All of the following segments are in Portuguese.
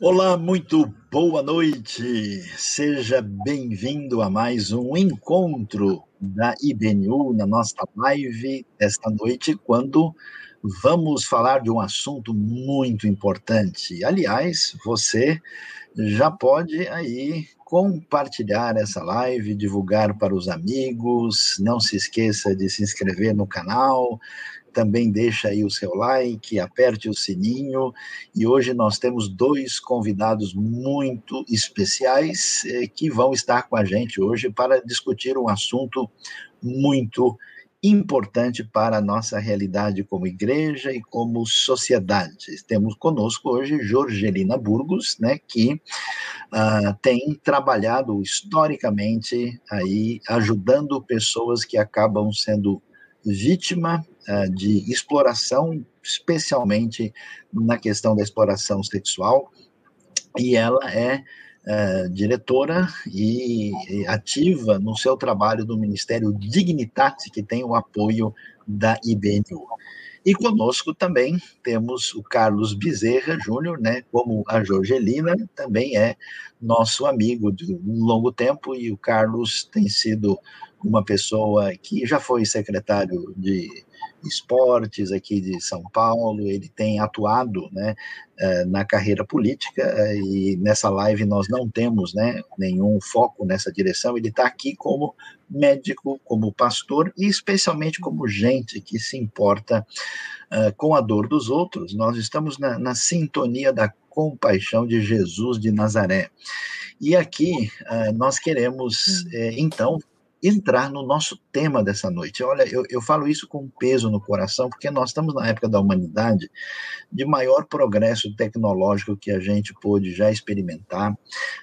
Olá, muito boa noite. Seja bem-vindo a mais um encontro da IBNU na nossa live esta noite, quando vamos falar de um assunto muito importante. Aliás, você já pode aí compartilhar essa live, divulgar para os amigos, não se esqueça de se inscrever no canal, também deixa aí o seu like, aperte o sininho. E hoje nós temos dois convidados muito especiais eh, que vão estar com a gente hoje para discutir um assunto muito importante para a nossa realidade como igreja e como sociedade. Temos conosco hoje Jorgelina Burgos, né, que uh, tem trabalhado historicamente aí ajudando pessoas que acabam sendo vítima de exploração, especialmente na questão da exploração sexual, e ela é uh, diretora e, e ativa no seu trabalho do Ministério Dignitate, que tem o apoio da IBNU. E conosco também temos o Carlos Bezerra Júnior, né, como a Jorgelina, também é nosso amigo de um longo tempo, e o Carlos tem sido uma pessoa que já foi secretário de esportes aqui de São Paulo, ele tem atuado né, eh, na carreira política eh, e nessa live nós não temos né, nenhum foco nessa direção, ele está aqui como médico, como pastor e especialmente como gente que se importa uh, com a dor dos outros, nós estamos na, na sintonia da compaixão de Jesus de Nazaré. E aqui uh, nós queremos, uh, então, entrar no nosso tema dessa noite. Olha, eu, eu falo isso com peso no coração, porque nós estamos na época da humanidade de maior progresso tecnológico que a gente pôde já experimentar.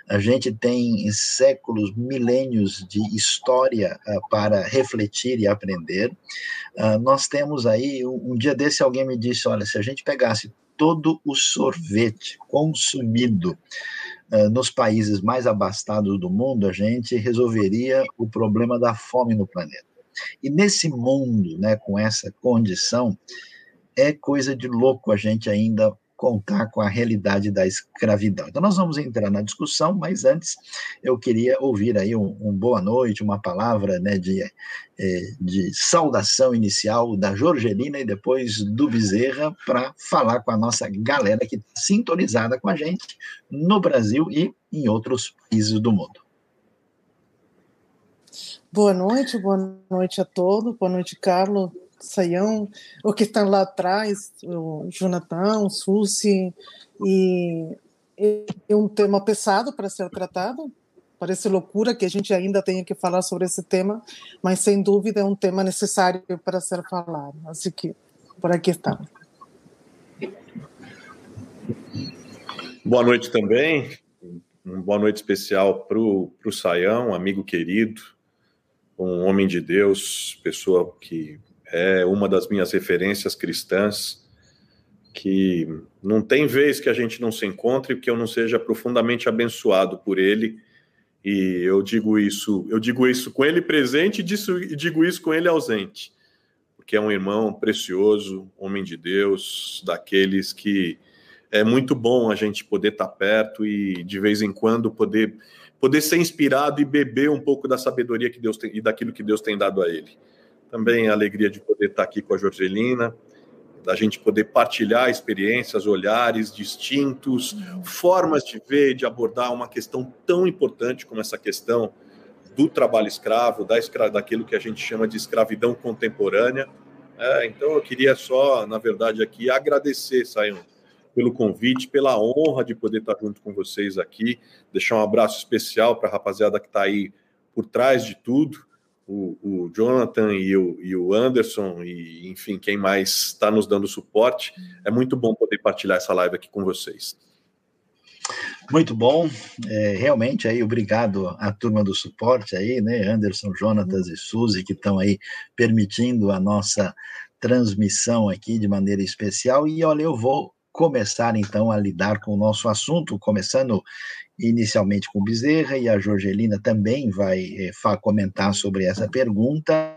A gente tem séculos, milênios de história uh, para refletir e aprender. Uh, nós temos aí, um, um dia desse alguém me disse, olha, se a gente pegasse todo o sorvete consumido nos países mais abastados do mundo, a gente resolveria o problema da fome no planeta. E nesse mundo, né, com essa condição, é coisa de louco a gente ainda contar com a realidade da escravidão. Então, nós vamos entrar na discussão, mas antes eu queria ouvir aí um, um boa noite, uma palavra né, de, é, de saudação inicial da Jorgelina e depois do Bezerra para falar com a nossa galera que está sintonizada com a gente no Brasil e em outros países do mundo. Boa noite, boa noite a todos, boa noite, Carlos, Saião, o que estão lá atrás, o Jonathan, o Susi, e é um tema pesado para ser tratado. Parece loucura que a gente ainda tenha que falar sobre esse tema, mas sem dúvida é um tema necessário para ser falado. Assim que por aqui estamos. Boa noite também. Uma boa noite especial para o Saião, amigo querido, um homem de Deus, pessoa que é uma das minhas referências cristãs, que não tem vez que a gente não se encontre que eu não seja profundamente abençoado por ele. E eu digo isso, eu digo isso com ele presente e digo isso com ele ausente, porque é um irmão precioso, homem de Deus, daqueles que é muito bom a gente poder estar perto e de vez em quando poder poder ser inspirado e beber um pouco da sabedoria que Deus tem e daquilo que Deus tem dado a ele. Também a alegria de poder estar aqui com a Jorgelina, da gente poder partilhar experiências, olhares distintos, formas de ver, de abordar uma questão tão importante como essa questão do trabalho escravo, da escra daquilo que a gente chama de escravidão contemporânea. É, então, eu queria só, na verdade, aqui agradecer, Sayão, pelo convite, pela honra de poder estar junto com vocês aqui, deixar um abraço especial para a rapaziada que está aí por trás de tudo o, o Jonathan e o, e o, Anderson, e enfim, quem mais está nos dando suporte. É muito bom poder partilhar essa live aqui com vocês. Muito bom, é, realmente aí, obrigado à turma do suporte aí, né, Anderson, Jonatas e Suzy, que estão aí permitindo a nossa transmissão aqui de maneira especial, e olha, eu vou começar então a lidar com o nosso assunto, começando inicialmente com Bezerra, e a Jorgelina também vai é, comentar sobre essa pergunta.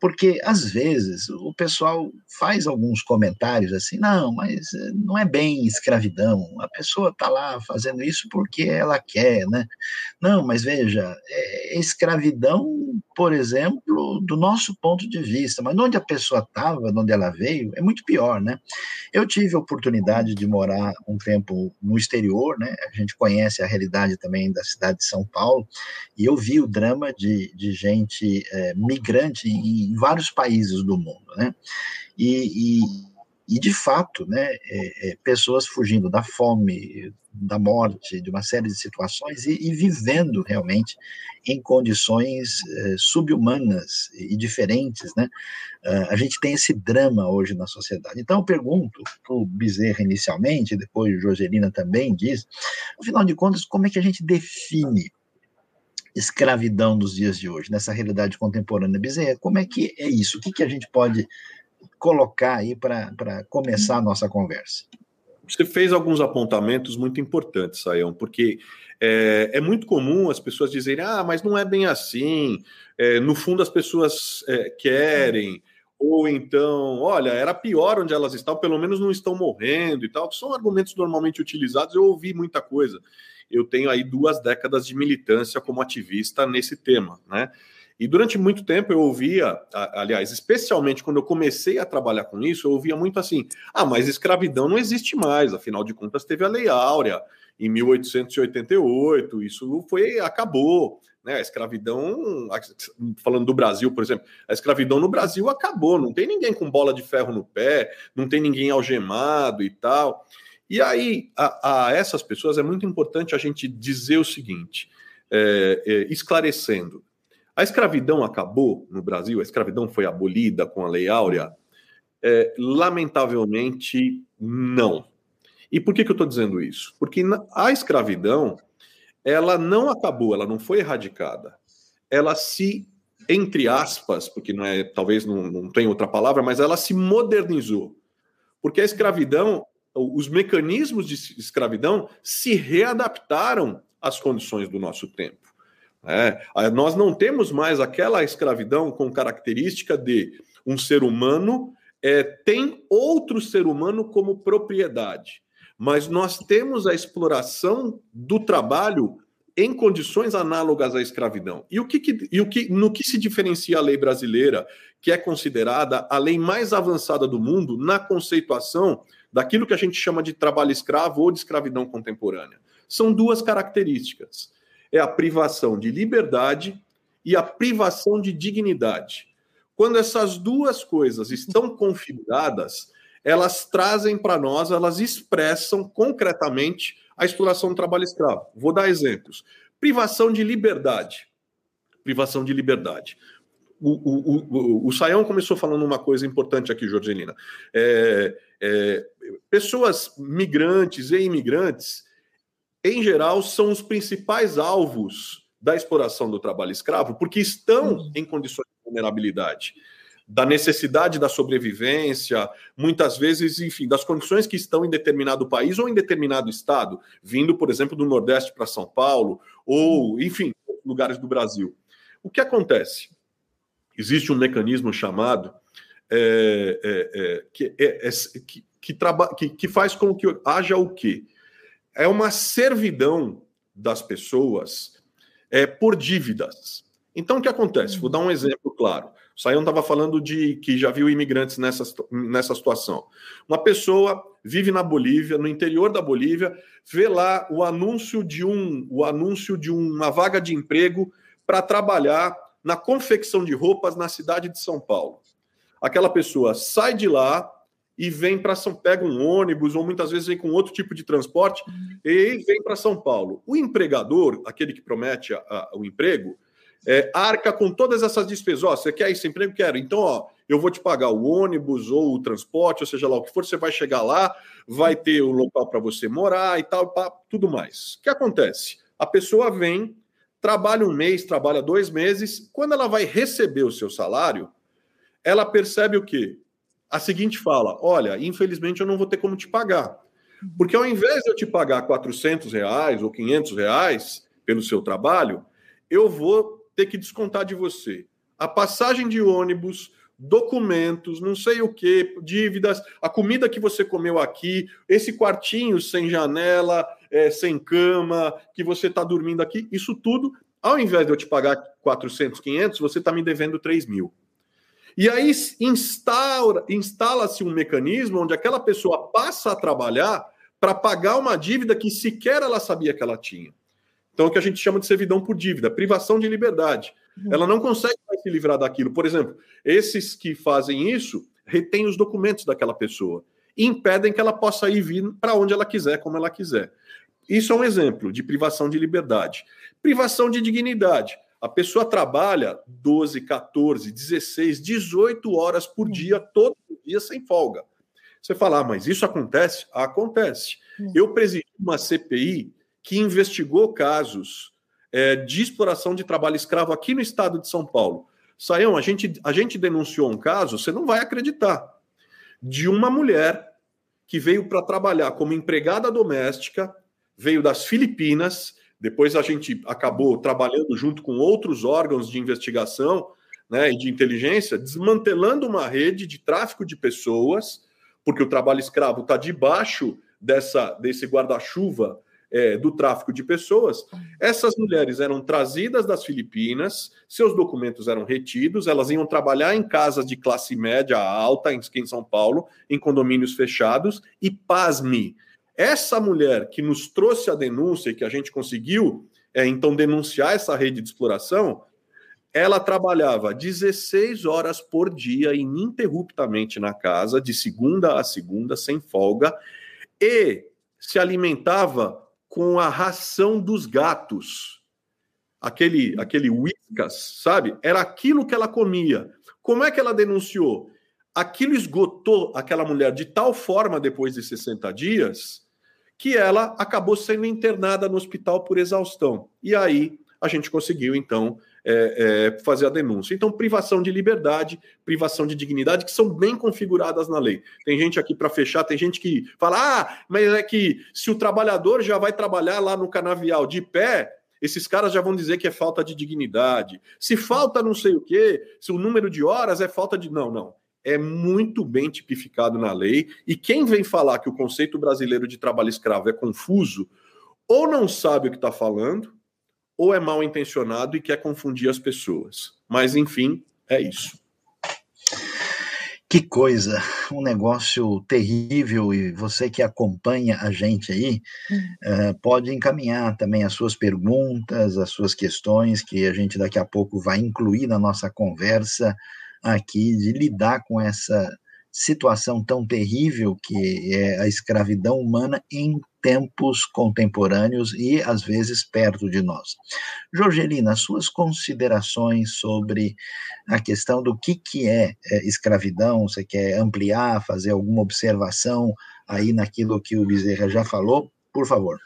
Porque, às vezes, o pessoal faz alguns comentários assim, não, mas eh, não é bem escravidão, a pessoa está lá fazendo isso porque ela quer, né? Não, mas veja, é escravidão, por exemplo, do nosso ponto de vista, mas onde a pessoa estava, onde ela veio, é muito pior, né? Eu tive a oportunidade de morar um tempo no exterior, né? A gente conhece a realidade também da cidade de São Paulo, e eu vi o drama de, de gente é, migrante em, em, vários países do mundo, né? E, e, e de fato, né, é, é, pessoas fugindo da fome, da morte, de uma série de situações e, e vivendo realmente em condições é, subhumanas e diferentes, né? Uh, a gente tem esse drama hoje na sociedade. Então eu pergunto para o Bezerra inicialmente, depois Joselina também diz, afinal de contas, como é que a gente define escravidão dos dias de hoje, nessa realidade contemporânea. Bezerra, como é que é isso? O que, que a gente pode colocar aí para começar a nossa conversa? Você fez alguns apontamentos muito importantes, Sayão, porque é, é, muito comum as pessoas dizerem: ah, mas não é bem assim, é, no fundo as pessoas é, querem, ou então, olha, era pior onde elas estão, pelo menos não estão morrendo e tal. São argumentos normalmente utilizados, eu ouvi muita coisa eu tenho aí duas décadas de militância como ativista nesse tema, né? E durante muito tempo eu ouvia, aliás, especialmente quando eu comecei a trabalhar com isso, eu ouvia muito assim: ah, mas escravidão não existe mais, afinal de contas teve a Lei Áurea em 1888, isso foi acabou, né? A escravidão, falando do Brasil, por exemplo, a escravidão no Brasil acabou, não tem ninguém com bola de ferro no pé, não tem ninguém algemado e tal. E aí, a, a, essas pessoas é muito importante a gente dizer o seguinte, é, é, esclarecendo: a escravidão acabou no Brasil, a escravidão foi abolida com a Lei Áurea? É, lamentavelmente, não. E por que, que eu estou dizendo isso? Porque a escravidão ela não acabou, ela não foi erradicada. Ela se, entre aspas, porque não é, talvez não, não tem outra palavra, mas ela se modernizou. Porque a escravidão os mecanismos de escravidão se readaptaram às condições do nosso tempo. É, nós não temos mais aquela escravidão com característica de um ser humano é, tem outro ser humano como propriedade, mas nós temos a exploração do trabalho em condições análogas à escravidão. E o que, que, e o que no que se diferencia a lei brasileira, que é considerada a lei mais avançada do mundo na conceituação daquilo que a gente chama de trabalho escravo ou de escravidão contemporânea. São duas características: é a privação de liberdade e a privação de dignidade. Quando essas duas coisas estão configuradas, elas trazem para nós, elas expressam concretamente a exploração do trabalho escravo. Vou dar exemplos. Privação de liberdade. Privação de liberdade. O, o, o, o, Saião começou falando uma coisa importante aqui, Jorgelina. É, é, pessoas migrantes e imigrantes, em geral, são os principais alvos da exploração do trabalho escravo, porque estão uhum. em condições de vulnerabilidade, da necessidade da sobrevivência, muitas vezes, enfim, das condições que estão em determinado país ou em determinado estado, vindo, por exemplo, do Nordeste para São Paulo, ou, enfim, lugares do Brasil. O que acontece? Existe um mecanismo chamado é, é, é, que, é, é, que, que, que, que faz com que haja o quê? É uma servidão das pessoas é, por dívidas. Então, o que acontece? Vou dar um exemplo claro. O Sayão estava falando de que já viu imigrantes nessa, nessa situação. Uma pessoa vive na Bolívia, no interior da Bolívia, vê lá o anúncio de um, o anúncio de uma vaga de emprego para trabalhar na confecção de roupas na cidade de São Paulo aquela pessoa sai de lá e vem para São pega um ônibus ou muitas vezes vem com outro tipo de transporte e vem para São Paulo. O empregador, aquele que promete a, a, o emprego, é, arca com todas essas despesas. Ó, você quer esse emprego? Quero. Então, ó, eu vou te pagar o ônibus ou o transporte, ou seja lá o que for, você vai chegar lá, vai ter o local para você morar e tal, pá, tudo mais. O que acontece? A pessoa vem, trabalha um mês, trabalha dois meses, quando ela vai receber o seu salário, ela percebe o quê? A seguinte fala: olha, infelizmente eu não vou ter como te pagar. Porque ao invés de eu te pagar 400 reais ou 500 reais pelo seu trabalho, eu vou ter que descontar de você a passagem de ônibus, documentos, não sei o que, dívidas, a comida que você comeu aqui, esse quartinho sem janela, é, sem cama, que você está dormindo aqui, isso tudo, ao invés de eu te pagar 400, 500, você está me devendo 3 mil. E aí instala-se um mecanismo onde aquela pessoa passa a trabalhar para pagar uma dívida que sequer ela sabia que ela tinha. Então, é o que a gente chama de servidão por dívida, privação de liberdade. Uhum. Ela não consegue mais se livrar daquilo. Por exemplo, esses que fazem isso retêm os documentos daquela pessoa e impedem que ela possa ir vir para onde ela quiser, como ela quiser. Isso é um exemplo de privação de liberdade. Privação de dignidade. A pessoa trabalha 12, 14, 16, 18 horas por dia, todo dia, sem folga. Você fala, ah, mas isso acontece? Acontece. Eu presidi uma CPI que investigou casos é, de exploração de trabalho escravo aqui no estado de São Paulo. Saião, a gente, a gente denunciou um caso, você não vai acreditar, de uma mulher que veio para trabalhar como empregada doméstica, veio das Filipinas, depois a gente acabou trabalhando junto com outros órgãos de investigação né, e de inteligência, desmantelando uma rede de tráfico de pessoas, porque o trabalho escravo está debaixo dessa, desse guarda-chuva é, do tráfico de pessoas. Essas mulheres eram trazidas das Filipinas, seus documentos eram retidos, elas iam trabalhar em casas de classe média alta, em, em São Paulo, em condomínios fechados, e pasme, essa mulher que nos trouxe a denúncia e que a gente conseguiu, é, então, denunciar essa rede de exploração, ela trabalhava 16 horas por dia ininterruptamente na casa, de segunda a segunda, sem folga, e se alimentava com a ração dos gatos. Aquele, aquele whiskas, sabe? Era aquilo que ela comia. Como é que ela denunciou? Aquilo esgotou aquela mulher de tal forma depois de 60 dias que ela acabou sendo internada no hospital por exaustão. E aí a gente conseguiu, então, é, é, fazer a denúncia. Então, privação de liberdade, privação de dignidade, que são bem configuradas na lei. Tem gente aqui para fechar, tem gente que fala: ah, mas é que se o trabalhador já vai trabalhar lá no canavial de pé, esses caras já vão dizer que é falta de dignidade. Se falta não sei o quê, se o número de horas é falta de. Não, não. É muito bem tipificado na lei. E quem vem falar que o conceito brasileiro de trabalho escravo é confuso, ou não sabe o que está falando, ou é mal intencionado e quer confundir as pessoas. Mas, enfim, é isso. Que coisa, um negócio terrível e você que acompanha a gente aí uh, pode encaminhar também as suas perguntas, as suas questões que a gente daqui a pouco vai incluir na nossa conversa aqui de lidar com essa situação tão terrível que é a escravidão humana em tempos contemporâneos e às vezes perto de nós. Jorgelina, suas considerações sobre a questão do que, que é, é escravidão, você quer ampliar, fazer alguma observação aí naquilo que o Bezerra já falou, por favor.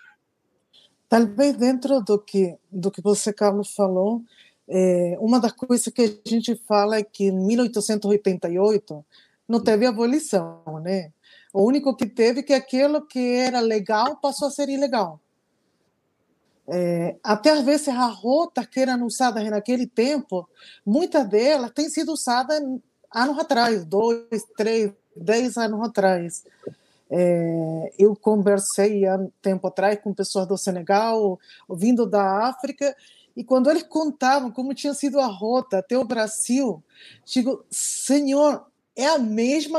Talvez dentro do que, do que você, Carlos, falou, é, uma das coisas que a gente fala é que em 1888 não teve abolição, né? O único que teve que aquilo que era legal passou a ser ilegal. É, até às vezes as rotas que eram usadas naquele tempo, muitas delas têm sido usadas anos atrás, dois, três, dez anos atrás. É, eu conversei há um tempo atrás com pessoas do Senegal, vindo da África, e quando eles contavam como tinha sido a rota até o Brasil, digo, Senhor, é a mesma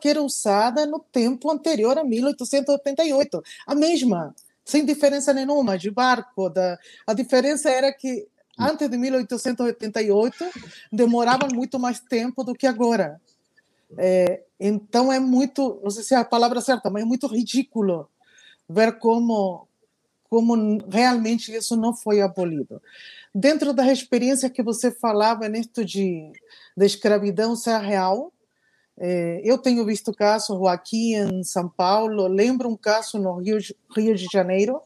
que era usada no tempo anterior a 1888. A mesma, sem diferença nenhuma, de barco. Da... A diferença era que antes de 1888 demorava muito mais tempo do que agora. É, então é muito, não sei se é a palavra certa, mas é muito ridículo ver como como realmente isso não foi abolido. Dentro da experiência que você falava nisto de, de escravidão ser real, é, eu tenho visto casos aqui em São Paulo, lembro um caso no Rio, Rio de Janeiro,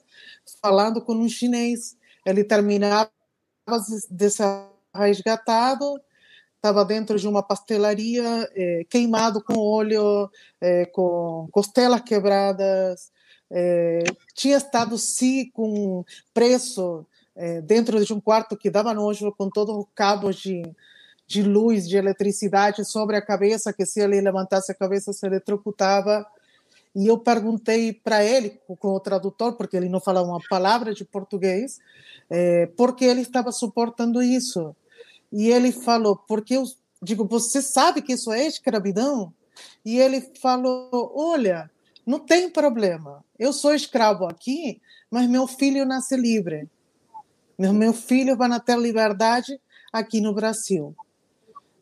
falando com um chinês, ele terminava de ser resgatado, estava dentro de uma pastelaria, é, queimado com óleo, é, com costelas quebradas, é, tinha estado sim com preço é, dentro de um quarto que dava nojo, com todos os cabos de, de luz, de eletricidade sobre a cabeça, que se ele levantasse a cabeça se eletrocutava. E eu perguntei para ele, com o tradutor, porque ele não falava uma palavra de português, é, por que ele estava suportando isso. E ele falou, porque eu digo, você sabe que isso é escravidão? E ele falou, olha, não tem problema, eu sou escravo aqui, mas meu filho nasce livre. Meu, meu filho vai ter liberdade aqui no Brasil.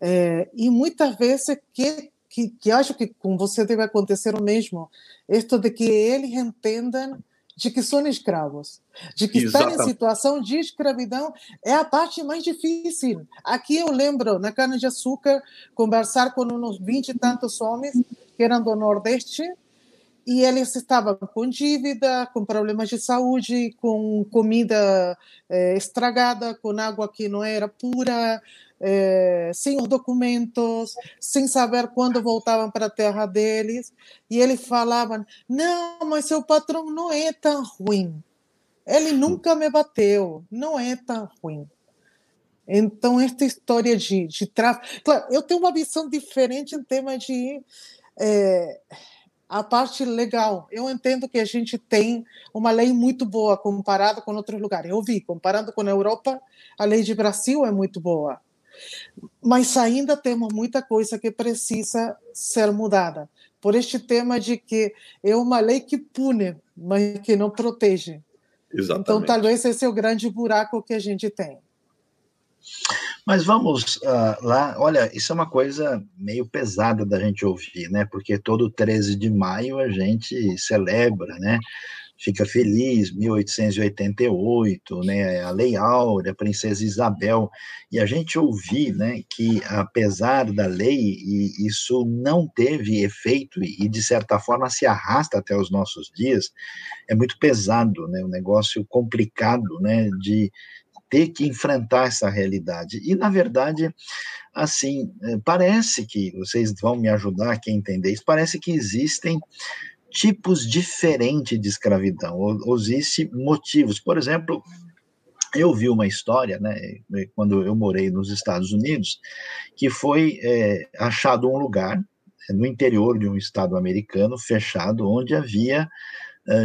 É, e muitas vezes que, que, que acho que com você deve acontecer o mesmo, isto de que eles entendam de que são escravos, de que Exatamente. estar em situação de escravidão é a parte mais difícil. Aqui eu lembro, na cana-de-açúcar, conversar com uns 20 e tantos homens que eram do Nordeste, e eles estavam com dívida, com problemas de saúde, com comida é, estragada, com água que não era pura, é, sem os documentos, sem saber quando voltavam para a terra deles. E eles falavam: Não, mas seu patrão não é tão ruim. Ele nunca me bateu, não é tão ruim. Então, esta história de, de tráfico. Claro, eu tenho uma visão diferente em tema de. É, a parte legal. Eu entendo que a gente tem uma lei muito boa comparada com outros lugares. Eu vi, comparando com a Europa, a lei de Brasil é muito boa. Mas ainda temos muita coisa que precisa ser mudada. Por este tema de que é uma lei que pune, mas que não protege. Exatamente. Então, talvez esse é o grande buraco que a gente tem. Mas vamos uh, lá, olha, isso é uma coisa meio pesada da gente ouvir, né? Porque todo 13 de maio a gente celebra, né? Fica feliz, 1888, né? A Lei Áurea, a Princesa Isabel, e a gente ouvir, né? Que apesar da lei, isso não teve efeito e de certa forma se arrasta até os nossos dias, é muito pesado, né? Um negócio complicado, né? De ter que enfrentar essa realidade. E, na verdade, assim, eh, parece que, vocês vão me ajudar aqui a entender isso, parece que existem tipos diferentes de escravidão, ou, ou existem motivos. Por exemplo, eu vi uma história, né, quando eu morei nos Estados Unidos, que foi é, achado um lugar eh, no interior de um estado americano fechado, onde havia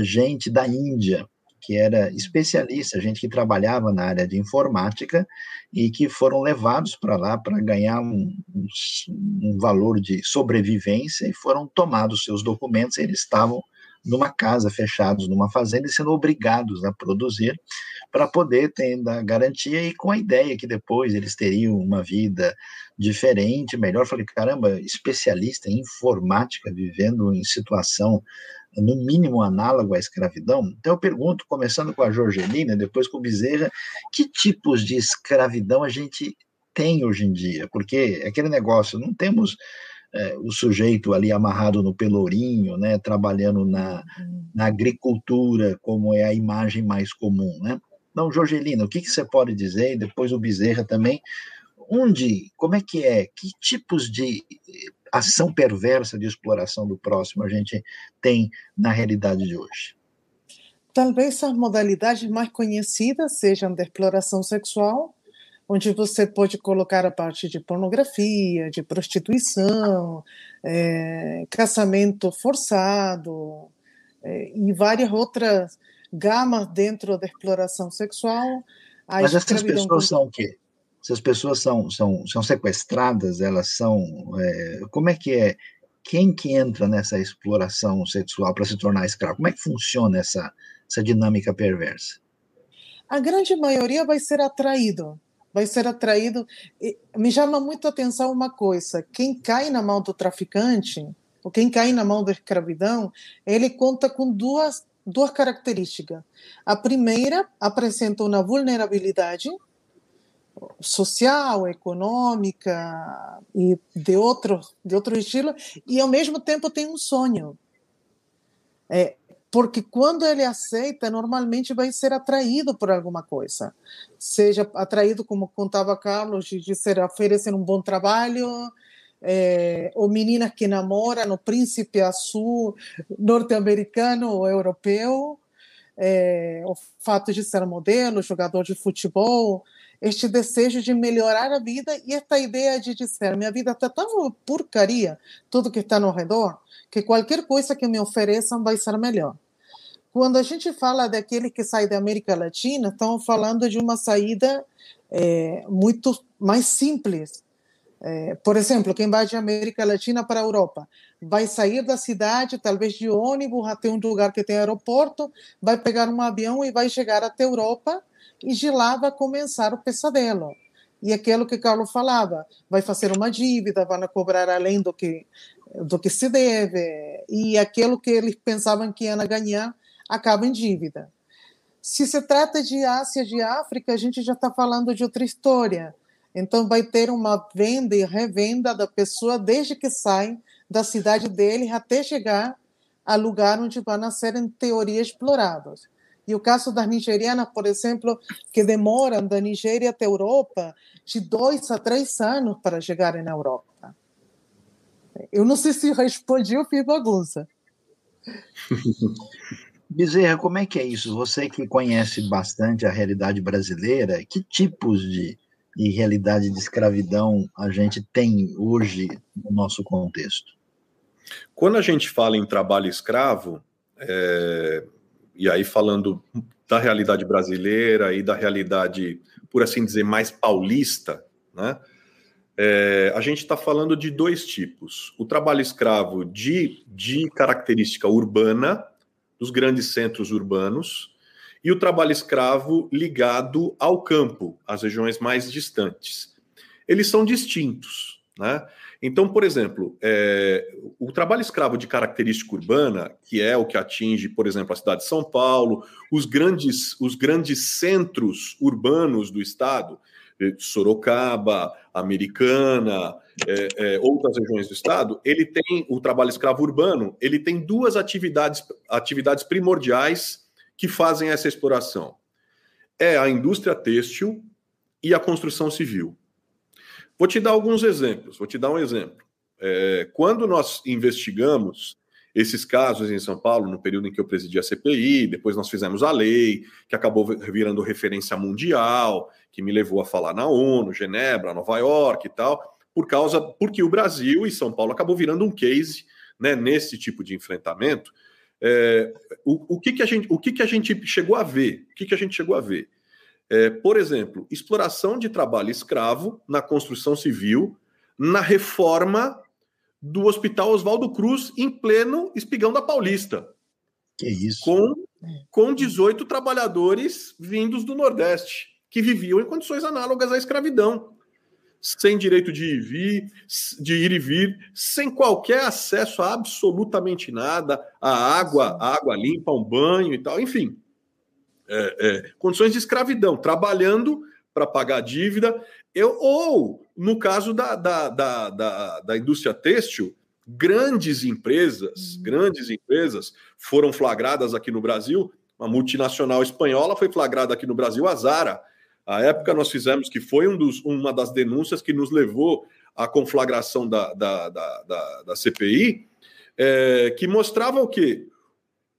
gente da Índia que era especialista, gente que trabalhava na área de informática e que foram levados para lá para ganhar um, um, valor de sobrevivência e foram tomados seus documentos. Eles estavam numa casa, fechados numa fazenda e sendo obrigados a produzir para poder ter a garantia e com a ideia que depois eles teriam uma vida diferente, melhor. Falei, caramba, especialista em informática, vivendo em situação no mínimo análogo à escravidão. Então eu pergunto, começando com a Jorgelina, depois com o Bezerra, que tipos de escravidão a gente tem hoje em dia? Porque aquele negócio, não temos é, o sujeito ali amarrado no pelourinho, né, trabalhando na, na agricultura, como é a imagem mais comum, né? Então, Jorgelina, o que, que você pode dizer? E depois o Bezerra também. Onde, como é que é? Que tipos de ação perversa de exploração do próximo a gente tem na realidade de hoje? Talvez as modalidades mais conhecidas sejam de exploração sexual, onde você pode colocar a parte de pornografia, de prostituição, é, casamento forçado é, e várias outras gamas dentro da exploração sexual. Mas essas pessoas são o quê? Se as pessoas são, são, são sequestradas, elas são. É, como é que é? Quem que entra nessa exploração sexual para se tornar escravo? Como é que funciona essa, essa dinâmica perversa? A grande maioria vai ser atraído. Vai ser atraído. Me chama muito a atenção uma coisa: quem cai na mão do traficante, ou quem cai na mão da escravidão, ele conta com duas, duas características. A primeira apresenta uma vulnerabilidade social, econômica e de outro, de outro estilo, e ao mesmo tempo tem um sonho. É, porque quando ele aceita, normalmente vai ser atraído por alguma coisa. Seja atraído, como contava Carlos, de ser oferecer um bom trabalho, é, ou meninas que namoram no príncipe azul norte-americano ou europeu, é, o fato de ser modelo, jogador de futebol, este desejo de melhorar a vida e esta ideia de dizer minha vida está tão porcaria, tudo que está ao redor, que qualquer coisa que me ofereçam vai ser melhor. Quando a gente fala daquele que sai da América Latina, estamos falando de uma saída é, muito mais simples. É, por exemplo, quem vai de América Latina para a Europa vai sair da cidade, talvez de ônibus até um lugar que tem aeroporto, vai pegar um avião e vai chegar até a Europa e de lá vai começar o pesadelo. E aquilo que Carlos falava, vai fazer uma dívida, vai cobrar além do que do que se deve, e aquilo que eles pensavam que iam ganhar acaba em dívida. Se se trata de Ásia, de África, a gente já está falando de outra história. Então, vai ter uma venda e revenda da pessoa desde que sai da cidade dele até chegar ao lugar onde vão ser, em teoria, explorados. E o caso das nigerianas, por exemplo, que demoram da Nigéria até a Europa de dois a três anos para chegarem na Europa. Eu não sei se respondi ou fiz bagunça. Bezerra, como é que é isso? Você que conhece bastante a realidade brasileira, que tipos de, de realidade de escravidão a gente tem hoje no nosso contexto? Quando a gente fala em trabalho escravo, é, e aí falando da realidade brasileira e da realidade, por assim dizer, mais paulista, né? É, a gente está falando de dois tipos: o trabalho escravo de, de característica urbana, dos grandes centros urbanos e o trabalho escravo ligado ao campo, às regiões mais distantes. Eles são distintos, né? Então, por exemplo, é, o trabalho escravo de característica urbana, que é o que atinge, por exemplo, a cidade de São Paulo, os grandes, os grandes centros urbanos do estado, eh, Sorocaba, Americana, é, é, outras regiões do estado, ele tem o trabalho escravo urbano, ele tem duas atividades, atividades primordiais que fazem essa exploração. É a indústria têxtil e a construção civil. Vou te dar alguns exemplos. Vou te dar um exemplo. É, quando nós investigamos esses casos em São Paulo, no período em que eu presidi a CPI, depois nós fizemos a lei, que acabou virando referência mundial, que me levou a falar na ONU, Genebra, Nova York e tal, por causa porque o Brasil e São Paulo acabou virando um case né, nesse tipo de enfrentamento. É, o, o, que, que, a gente, o que, que a gente chegou a ver? O que, que a gente chegou a ver? É, por exemplo, exploração de trabalho escravo na construção civil, na reforma do Hospital Oswaldo Cruz em pleno espigão da Paulista. Que isso? Com, com 18 trabalhadores vindos do Nordeste, que viviam em condições análogas à escravidão. Sem direito de ir, vir, de ir e vir, sem qualquer acesso a absolutamente nada, a água, a água limpa, um banho e tal, enfim. É, é, condições de escravidão, trabalhando para pagar a dívida, eu, ou no caso da, da, da, da, da indústria têxtil, grandes empresas, uhum. grandes empresas foram flagradas aqui no Brasil. Uma multinacional espanhola foi flagrada aqui no Brasil, a Zara. A época nós fizemos que foi um dos, uma das denúncias que nos levou à conflagração da, da, da, da, da CPI, é, que mostrava o quê?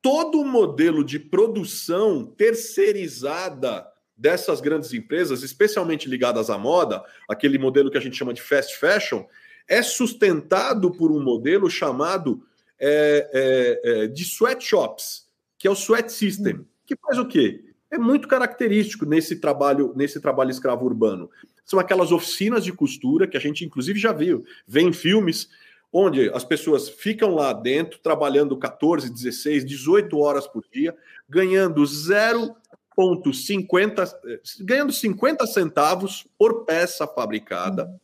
Todo o modelo de produção terceirizada dessas grandes empresas, especialmente ligadas à moda, aquele modelo que a gente chama de fast fashion, é sustentado por um modelo chamado é, é, é, de sweatshops, que é o sweat system, hum. que faz o quê? É muito característico nesse trabalho, nesse trabalho escravo urbano. São aquelas oficinas de costura que a gente, inclusive, já viu, vê em filmes, onde as pessoas ficam lá dentro, trabalhando 14, 16, 18 horas por dia, ganhando zero 50, ganhando 50 centavos por peça fabricada,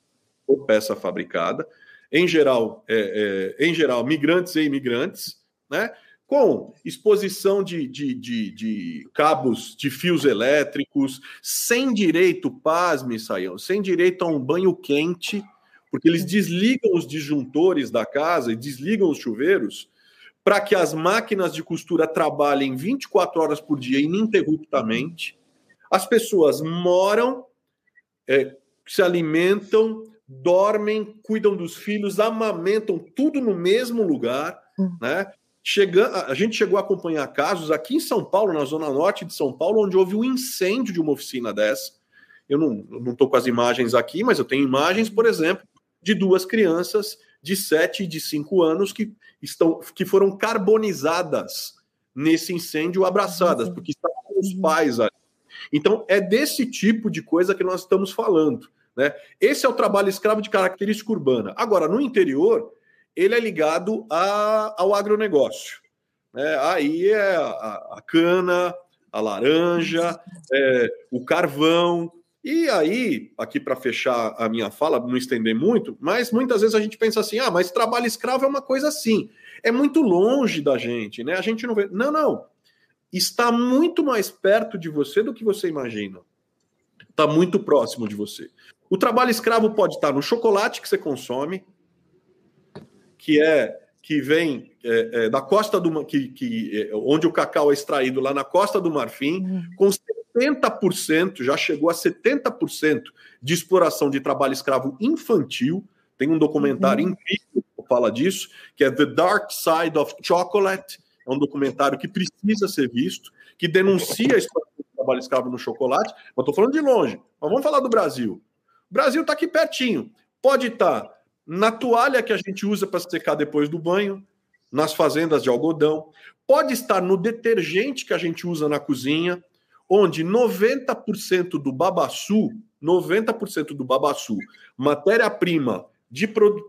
por peça fabricada, em geral, é, é, em geral, migrantes e imigrantes, né? Com exposição de, de, de, de, cabos de fios elétricos, sem direito, pasme, saiam, sem direito a um banho quente, porque eles uhum. desligam os disjuntores da casa e desligam os chuveiros para que as máquinas de costura trabalhem 24 horas por dia ininterruptamente. As pessoas moram, é, se alimentam, dormem, cuidam dos filhos, amamentam, tudo no mesmo lugar, hum. né? chegando, a gente chegou a acompanhar casos aqui em São Paulo, na zona norte de São Paulo, onde houve um incêndio de uma oficina dessa. Eu não estou com as imagens aqui, mas eu tenho imagens, por exemplo, de duas crianças de 7 e de 5 anos que, estão, que foram carbonizadas nesse incêndio abraçadas, porque estavam com os pais ali. Então, é desse tipo de coisa que nós estamos falando. Né? Esse é o trabalho escravo de característica urbana. Agora, no interior, ele é ligado a, ao agronegócio. Né? Aí é a, a cana, a laranja, é, o carvão. E aí, aqui para fechar a minha fala, não estender muito, mas muitas vezes a gente pensa assim: ah, mas trabalho escravo é uma coisa assim. É muito longe da gente, né? A gente não vê. Não, não. Está muito mais perto de você do que você imagina. Está muito próximo de você. O trabalho escravo pode estar no chocolate que você consome, que é que vem é, é, da costa do que, que é, onde o cacau é extraído lá na costa do Marfim, uhum. com 70%, já chegou a 70% de exploração de trabalho escravo infantil. Tem um documentário uhum. incrível que fala disso, que é The Dark Side of Chocolate. É um documentário que precisa ser visto, que denuncia a exploração de trabalho escravo no chocolate. Mas estou falando de longe. Mas vamos falar do Brasil. O Brasil está aqui pertinho. Pode estar tá na toalha que a gente usa para secar depois do banho, nas fazendas de algodão, pode estar no detergente que a gente usa na cozinha, onde 90% do babaçu, 90% do babaçu, matéria-prima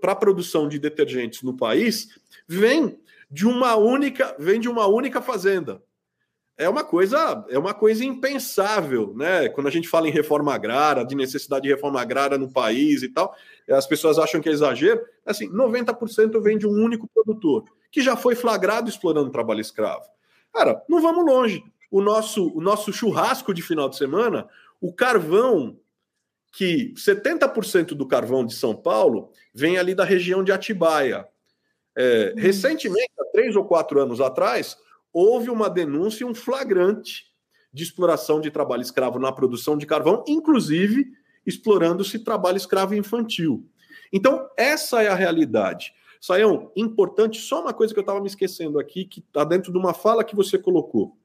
para a produção de detergentes no país, vem de uma única, vem de uma única fazenda é uma coisa é uma coisa impensável, né? Quando a gente fala em reforma agrária, de necessidade de reforma agrária no país e tal, as pessoas acham que é exagero. Assim, 90% vem de um único produtor, que já foi flagrado explorando trabalho escravo. Cara, não vamos longe. O nosso o nosso churrasco de final de semana, o carvão que 70% do carvão de São Paulo vem ali da região de Atibaia. É, hum. recentemente, há três ou quatro anos atrás, houve uma denúncia, um flagrante de exploração de trabalho escravo na produção de carvão, inclusive explorando-se trabalho escravo infantil. Então, essa é a realidade. Saião, importante, só uma coisa que eu estava me esquecendo aqui, que está dentro de uma fala que você colocou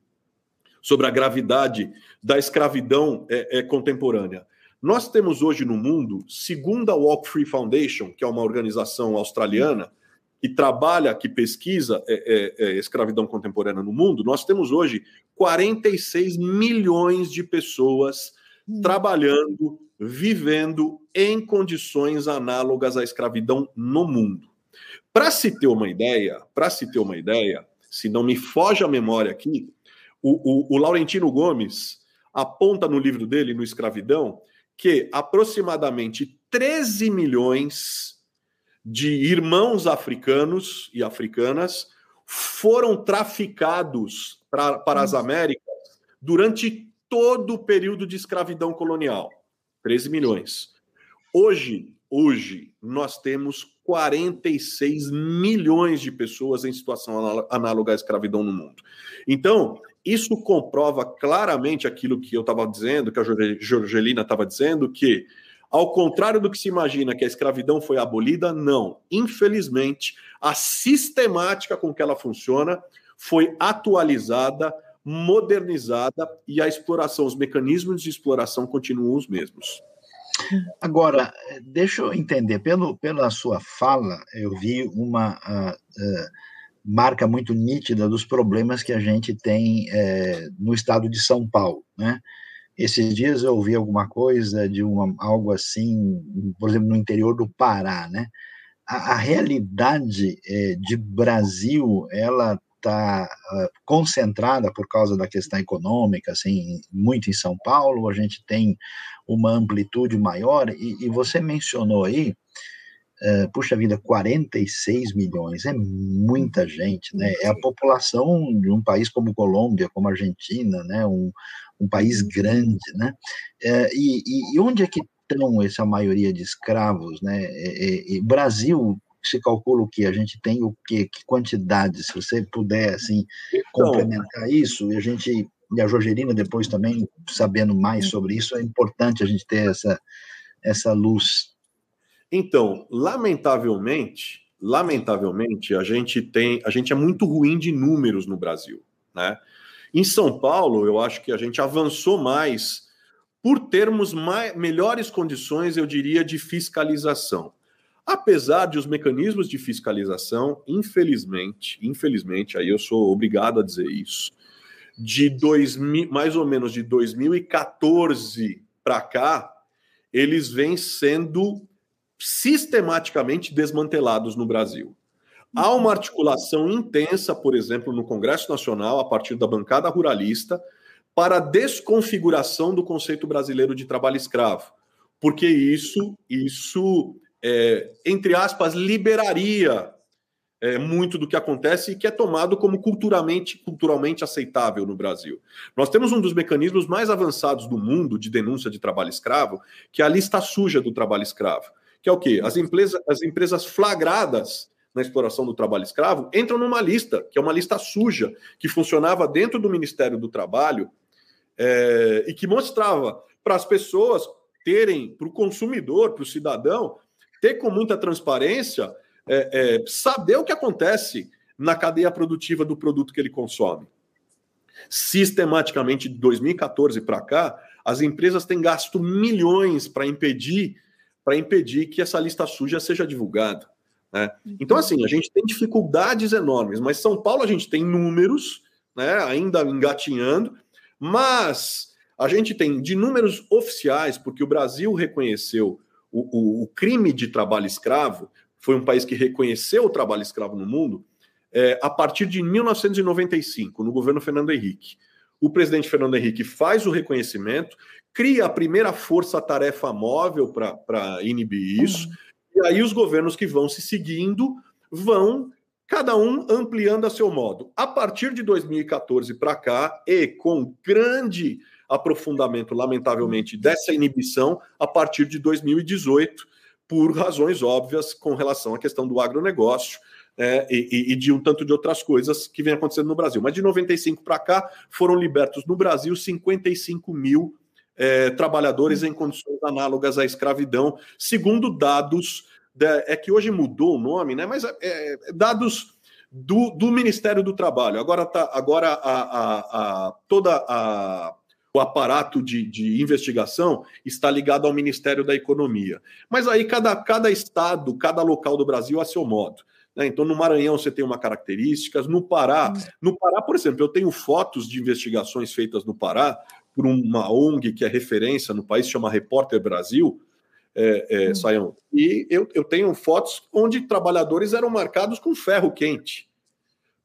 sobre a gravidade da escravidão é, é, contemporânea. Nós temos hoje no mundo, segundo a Walk Free Foundation, que é uma organização australiana, que trabalha, que pesquisa é, é, é, escravidão contemporânea no mundo, nós temos hoje 46 milhões de pessoas hum. trabalhando, vivendo em condições análogas à escravidão no mundo. Para se ter uma ideia, para se ter uma ideia, se não me foge a memória aqui, o, o, o Laurentino Gomes aponta no livro dele, no Escravidão, que aproximadamente 13 milhões de irmãos africanos e africanas foram traficados pra, para as Américas durante todo o período de escravidão colonial 13 milhões. Hoje, hoje, nós temos 46 milhões de pessoas em situação análoga à escravidão no mundo. Então, isso comprova claramente aquilo que eu estava dizendo, que a Jorgelina estava dizendo, que ao contrário do que se imagina que a escravidão foi abolida, não. Infelizmente, a sistemática com que ela funciona foi atualizada, modernizada e a exploração, os mecanismos de exploração continuam os mesmos. Agora, deixa eu entender, pelo, pela sua fala, eu vi uma uh, uh, marca muito nítida dos problemas que a gente tem uh, no estado de São Paulo, né? Esses dias eu ouvi alguma coisa de uma, algo assim, por exemplo, no interior do Pará, né? A, a realidade é, de Brasil, ela está uh, ah, concentrada por causa da questão econômica, assim, muito em São Paulo, a gente tem uma amplitude maior, e, e você mencionou aí, uh, puxa vida, 46 milhões, é muita gente, né? É a população de um país como Colômbia, como Argentina, né? Um, um país grande, né? É, e, e, onde é que estão essa maioria de escravos, né? É, é, Brasil se calcula o que a gente tem o que, que quantidade, se você puder assim então, complementar isso e a gente e a Jorgelina depois também sabendo mais sobre isso é importante a gente ter essa essa luz. Então, lamentavelmente, lamentavelmente, a gente tem, a gente é muito ruim de números no Brasil, né? Em São Paulo, eu acho que a gente avançou mais por termos mais, melhores condições, eu diria, de fiscalização. Apesar de os mecanismos de fiscalização, infelizmente, infelizmente, aí eu sou obrigado a dizer isso, de 2000, mais ou menos de 2014 para cá, eles vêm sendo sistematicamente desmantelados no Brasil. Há uma articulação intensa, por exemplo, no Congresso Nacional, a partir da bancada ruralista, para a desconfiguração do conceito brasileiro de trabalho escravo, porque isso, isso é, entre aspas, liberaria é, muito do que acontece e que é tomado como culturalmente, culturalmente aceitável no Brasil. Nós temos um dos mecanismos mais avançados do mundo de denúncia de trabalho escravo, que é a lista suja do trabalho escravo, que é o quê? As empresas, as empresas flagradas na exploração do trabalho escravo entram numa lista, que é uma lista suja, que funcionava dentro do Ministério do Trabalho é, e que mostrava para as pessoas terem, para o consumidor, para o cidadão, ter com muita transparência, é, é, saber o que acontece na cadeia produtiva do produto que ele consome. Sistematicamente, de 2014 para cá, as empresas têm gasto milhões para impedir para impedir que essa lista suja seja divulgada. Né? Então, assim, a gente tem dificuldades enormes, mas São Paulo a gente tem números, né, ainda engatinhando, mas a gente tem de números oficiais, porque o Brasil reconheceu o, o, o crime de trabalho escravo, foi um país que reconheceu o trabalho escravo no mundo, é, a partir de 1995, no governo Fernando Henrique. O presidente Fernando Henrique faz o reconhecimento, cria a primeira força-tarefa móvel para inibir isso, uhum. e aí os governos que vão se seguindo vão, cada um ampliando a seu modo. A partir de 2014 para cá, e com grande aprofundamento, lamentavelmente, dessa inibição a partir de 2018, por razões óbvias com relação à questão do agronegócio. É, e, e, de um tanto de outras coisas que vem acontecendo no Brasil. Mas de 95 para cá foram libertos no Brasil 55 mil é, trabalhadores em condições análogas à escravidão, segundo dados. É que hoje mudou o nome, né? Mas é, é, dados do, do, Ministério do Trabalho. Agora tá, agora a, a, a toda a o aparato de, de, investigação está ligado ao Ministério da Economia. Mas aí cada, cada estado, cada local do Brasil a seu modo. Né? Então, no Maranhão você tem uma característica, no Pará, no Pará, por exemplo, eu tenho fotos de investigações feitas no Pará por uma ONG que é referência no país, chama Repórter Brasil, é, é, hum. Saião, e eu, eu tenho fotos onde trabalhadores eram marcados com ferro quente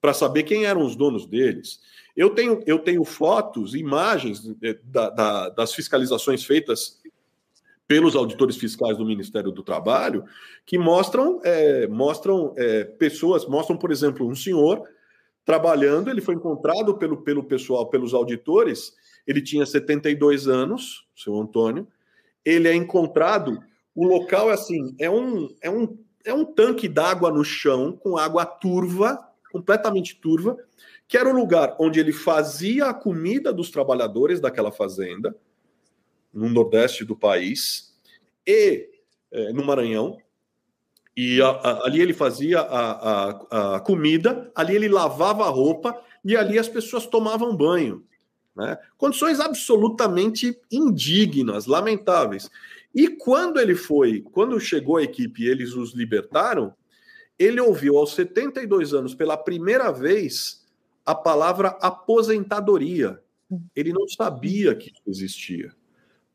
para saber quem eram os donos deles. Eu tenho, eu tenho fotos, imagens eh, da, da, das fiscalizações feitas pelos auditores fiscais do Ministério do Trabalho, que mostram, é, mostram é, pessoas, mostram, por exemplo, um senhor trabalhando, ele foi encontrado pelo, pelo pessoal, pelos auditores, ele tinha 72 anos, seu Antônio, ele é encontrado, o local é assim, é um, é um, é um tanque d'água no chão, com água turva, completamente turva, que era o lugar onde ele fazia a comida dos trabalhadores daquela fazenda, no nordeste do país, e é, no Maranhão. E a, a, ali ele fazia a, a, comida, ali ele lavava a roupa e ali as pessoas tomavam banho. Né? Condições absolutamente indignas, lamentáveis. E quando ele foi, quando chegou a equipe e eles os libertaram, ele ouviu aos 72 anos pela primeira vez a palavra aposentadoria. Ele não sabia que isso existia.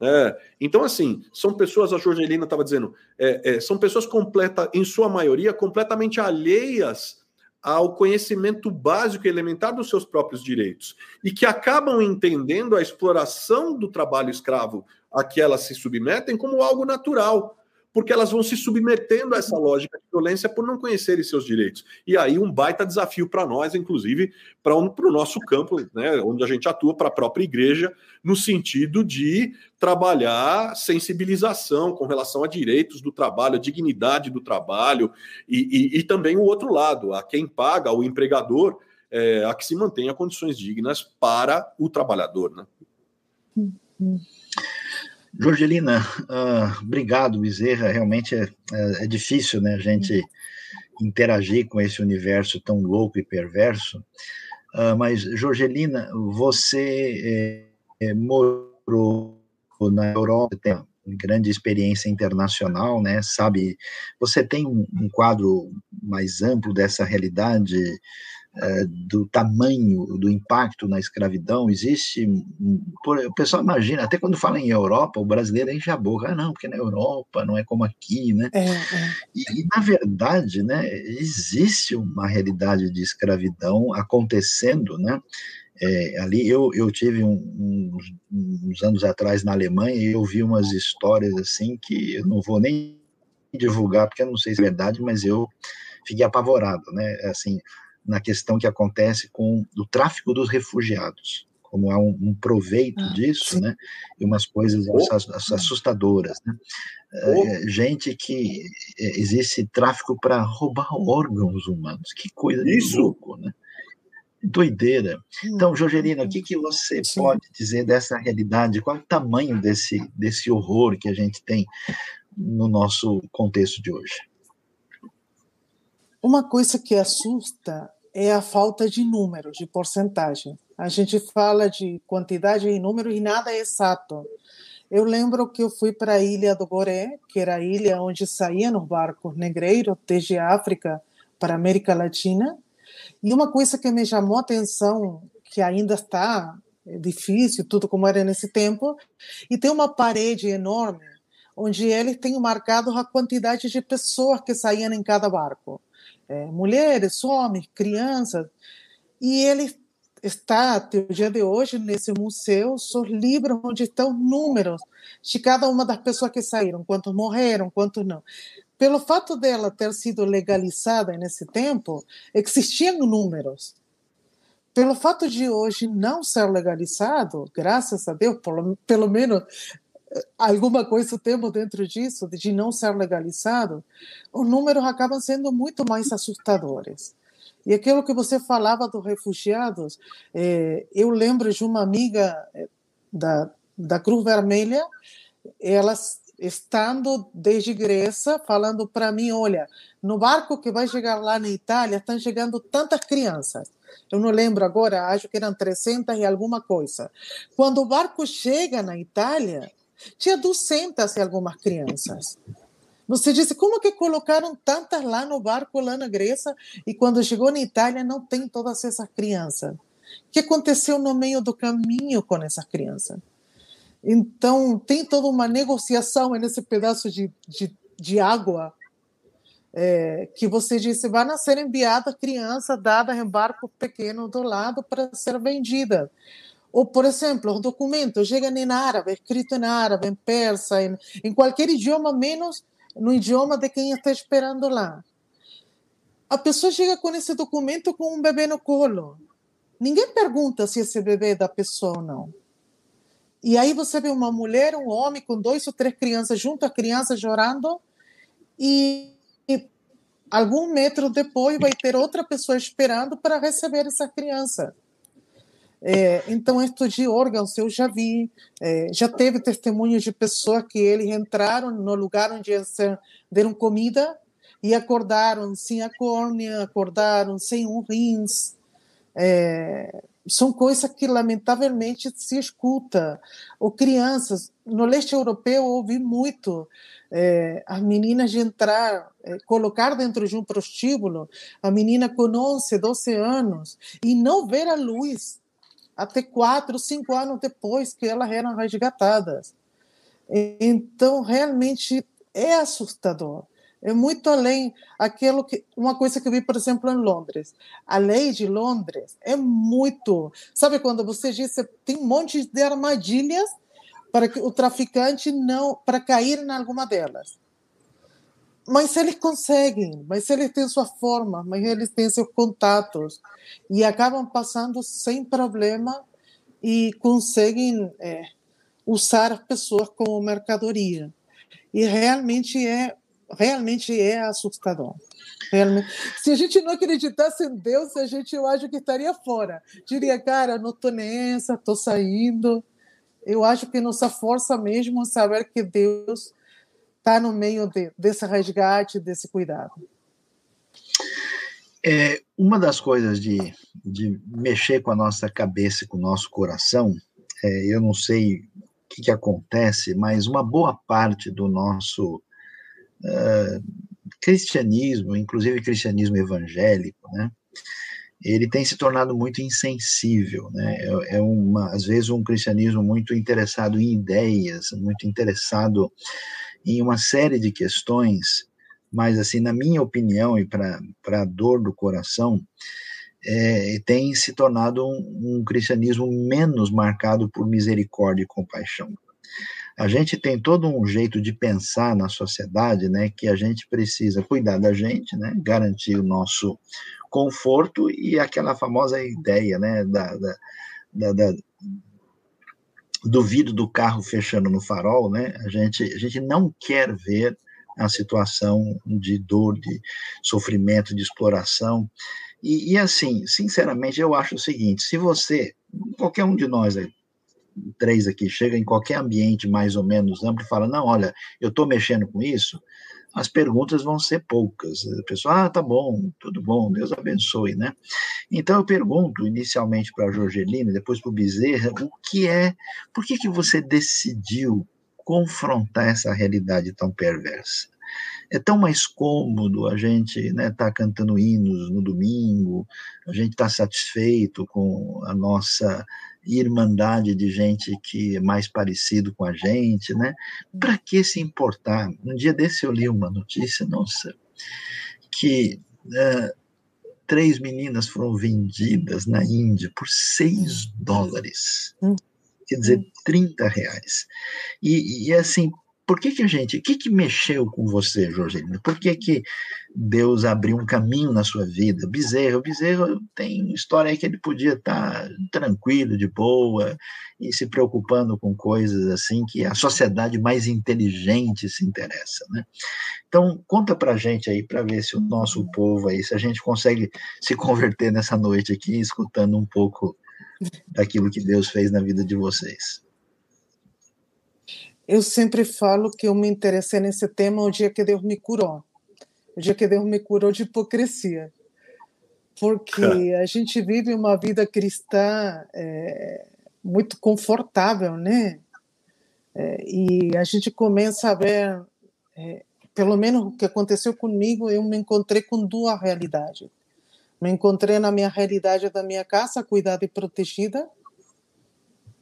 É, então, assim, são pessoas, a Jorgelina estava dizendo, é, é, são pessoas completa, em sua maioria, completamente alheias ao conhecimento básico e elementar dos seus próprios direitos e que acabam entendendo a exploração do trabalho escravo a que elas se submetem como algo natural porque elas vão se submetendo a essa lógica de violência por não conhecerem seus direitos. E aí um baita desafio para nós, inclusive, para um, o nosso campo, né, onde a gente atua, para a própria igreja, no sentido de trabalhar sensibilização com relação a direitos do trabalho, a dignidade do trabalho, e, e, e também o outro lado, a quem paga, o empregador, é, a que se mantenha condições dignas para o trabalhador. Né? Uhum. Jorgelina, uh, obrigado, Bezerra. Realmente é, é, é, difícil, né, a gente interagir com esse universo tão louco e perverso. Uh, mas, Jorgelina, você é, é, morou na Europa, tem grande experiência internacional, né? Sabe, você tem um, um quadro mais amplo dessa realidade é, do tamanho do impacto na escravidão, existe. O pessoal imagina, até quando fala em Europa, o brasileiro enche a boca, ah, não, porque na Europa não é como aqui, né? É, é. E, e, na verdade, né, existe uma realidade de escravidão acontecendo, né? É, ali eu, eu tive um, uns, uns anos atrás na Alemanha e eu vi umas histórias assim que eu não vou nem divulgar porque eu não sei se é verdade, mas eu fiquei apavorado, né? Assim, na questão que acontece com o tráfico dos refugiados, como há um, um proveito ah, disso, sim. né? E umas coisas oh. assustadoras, né? Oh. É, gente que é, existe tráfico para roubar órgãos humanos, que coisa Isso. de louco, né? Doideira. Então, Jorgelina, o que, que você sim. pode dizer dessa realidade? Qual é o tamanho desse, desse horror que a gente tem no nosso contexto de hoje? Uma coisa que assusta é a falta de números, de porcentagem. A gente fala de quantidade e número e nada é exato. Eu lembro que eu fui para a ilha do Goré, que era a ilha onde saíam os barcos negreiros desde a África para a América Latina. E uma coisa que me chamou a atenção, que ainda está difícil, tudo como era nesse tempo, e tem uma parede enorme onde eles têm marcado a quantidade de pessoas que saíam em cada barco é, mulheres, homens, crianças, e ele está até o dia de hoje nesse museu, os livros onde estão números de cada uma das pessoas que saíram, quantos morreram, quantos não. Pelo fato dela ter sido legalizada nesse tempo, existiam números. Pelo fato de hoje não ser legalizado, graças a Deus, pelo, pelo menos alguma coisa temos dentro disso, de não ser legalizado, os números acabam sendo muito mais assustadores. E aquilo que você falava dos refugiados, é, eu lembro de uma amiga é, da, da Cruz Vermelha, elas estando desde Grécia, falando para mim, olha, no barco que vai chegar lá na Itália, estão chegando tantas crianças. Eu não lembro agora, acho que eram 300 e alguma coisa. Quando o barco chega na Itália, tinha 200 e algumas crianças. Você disse, como que colocaram tantas lá no barco, lá na Grécia, e quando chegou na Itália não tem todas essas crianças? O que aconteceu no meio do caminho com essas crianças? Então, tem toda uma negociação nesse pedaço de, de, de água é, que você disse, vai ser enviada criança dada em barco pequeno do lado para ser vendida. Ou, por exemplo, o documento chega em árabe, escrito em árabe, em persa, em, em qualquer idioma, menos no idioma de quem está esperando lá. A pessoa chega com esse documento com um bebê no colo. Ninguém pergunta se esse bebê é da pessoa ou não. E aí você vê uma mulher, um homem com dois ou três crianças junto à criança chorando e, e algum metro depois vai ter outra pessoa esperando para receber essa criança. É, então, esto de órgãos eu já vi, é, já teve testemunhos de pessoas que eles entraram no lugar onde eles deram comida e acordaram sem a córnea, acordaram sem um rins. É, são coisas que, lamentavelmente, se escuta. Ou crianças, no leste europeu, eu ouvi muito é, as meninas de entrar, é, colocar dentro de um prostíbulo a menina com 11, 12 anos e não ver a luz até quatro, cinco anos depois que elas eram resgatadas. Então, realmente é assustador. É muito além aquilo que uma coisa que eu vi, por exemplo, em Londres. A lei de Londres é muito, sabe quando você diz tem um monte de armadilhas para que o traficante não para cair em alguma delas. Mas eles conseguem, mas eles têm sua forma, mas eles têm seus contatos e acabam passando sem problema e conseguem é, usar as pessoas como mercadoria. E realmente é realmente é assustador. Realmente. Se a gente não acreditasse em Deus, a gente eu acho que estaria fora. Diria, cara, não estou nessa, estou saindo. Eu acho que nossa força mesmo é saber que Deus está no meio de, desse resgate, desse cuidado. É, uma das coisas de, de mexer com a nossa cabeça, com o nosso coração, é, eu não sei o que, que, acontece, mas uma boa parte do nosso uh, cristianismo, inclusive cristianismo evangélico, né, ele tem se tornado muito insensível, né? É, é uma, às vezes um cristianismo muito interessado em ideias, muito interessado em uma série de questões, mas assim, na minha opinião e para a dor do coração, é, tem se tornado um, um cristianismo menos marcado por misericórdia e compaixão. A gente tem todo um jeito de pensar na sociedade, né, que a gente precisa cuidar da gente, né, garantir o nosso conforto e aquela famosa ideia, né, da, da, da, da do vidro do carro fechando no farol, né? A gente, a gente não quer ver a situação de dor, de sofrimento, de exploração. E, e, assim, sinceramente, eu acho o seguinte: se você, qualquer um de nós, três aqui, chega em qualquer ambiente mais ou menos amplo e fala, não, olha, eu estou mexendo com isso, as perguntas vão ser poucas. A pessoa, ah, tá bom, tudo bom, Deus abençoe, né? Então eu pergunto inicialmente para a Jorgelina, depois para o Bezerra, o que é, por que, que você decidiu confrontar essa realidade tão perversa? É tão mais cômodo a gente estar né, tá cantando hinos no domingo, a gente está satisfeito com a nossa irmandade de gente que é mais parecido com a gente, né? Para que se importar? Um dia desse eu li uma notícia, nossa, que uh, três meninas foram vendidas na Índia por seis dólares. Hum. Quer dizer, 30 reais. E, e assim, por que, que a gente, o que, que mexeu com você, Jorgelina? Por que, que Deus abriu um caminho na sua vida? Bezerro, Bezerro tem história aí que ele podia estar tranquilo, de boa, e se preocupando com coisas assim que a sociedade mais inteligente se interessa, né? Então, conta pra gente aí, para ver se o nosso povo aí, se a gente consegue se converter nessa noite aqui, escutando um pouco daquilo que Deus fez na vida de vocês. Eu sempre falo que eu me interessei nesse tema o dia que Deus me curou. O dia que Deus me curou de hipocrisia. Porque a gente vive uma vida cristã é, muito confortável, né? É, e a gente começa a ver, é, pelo menos o que aconteceu comigo, eu me encontrei com duas realidades. Me encontrei na minha realidade da minha casa, cuidada e protegida,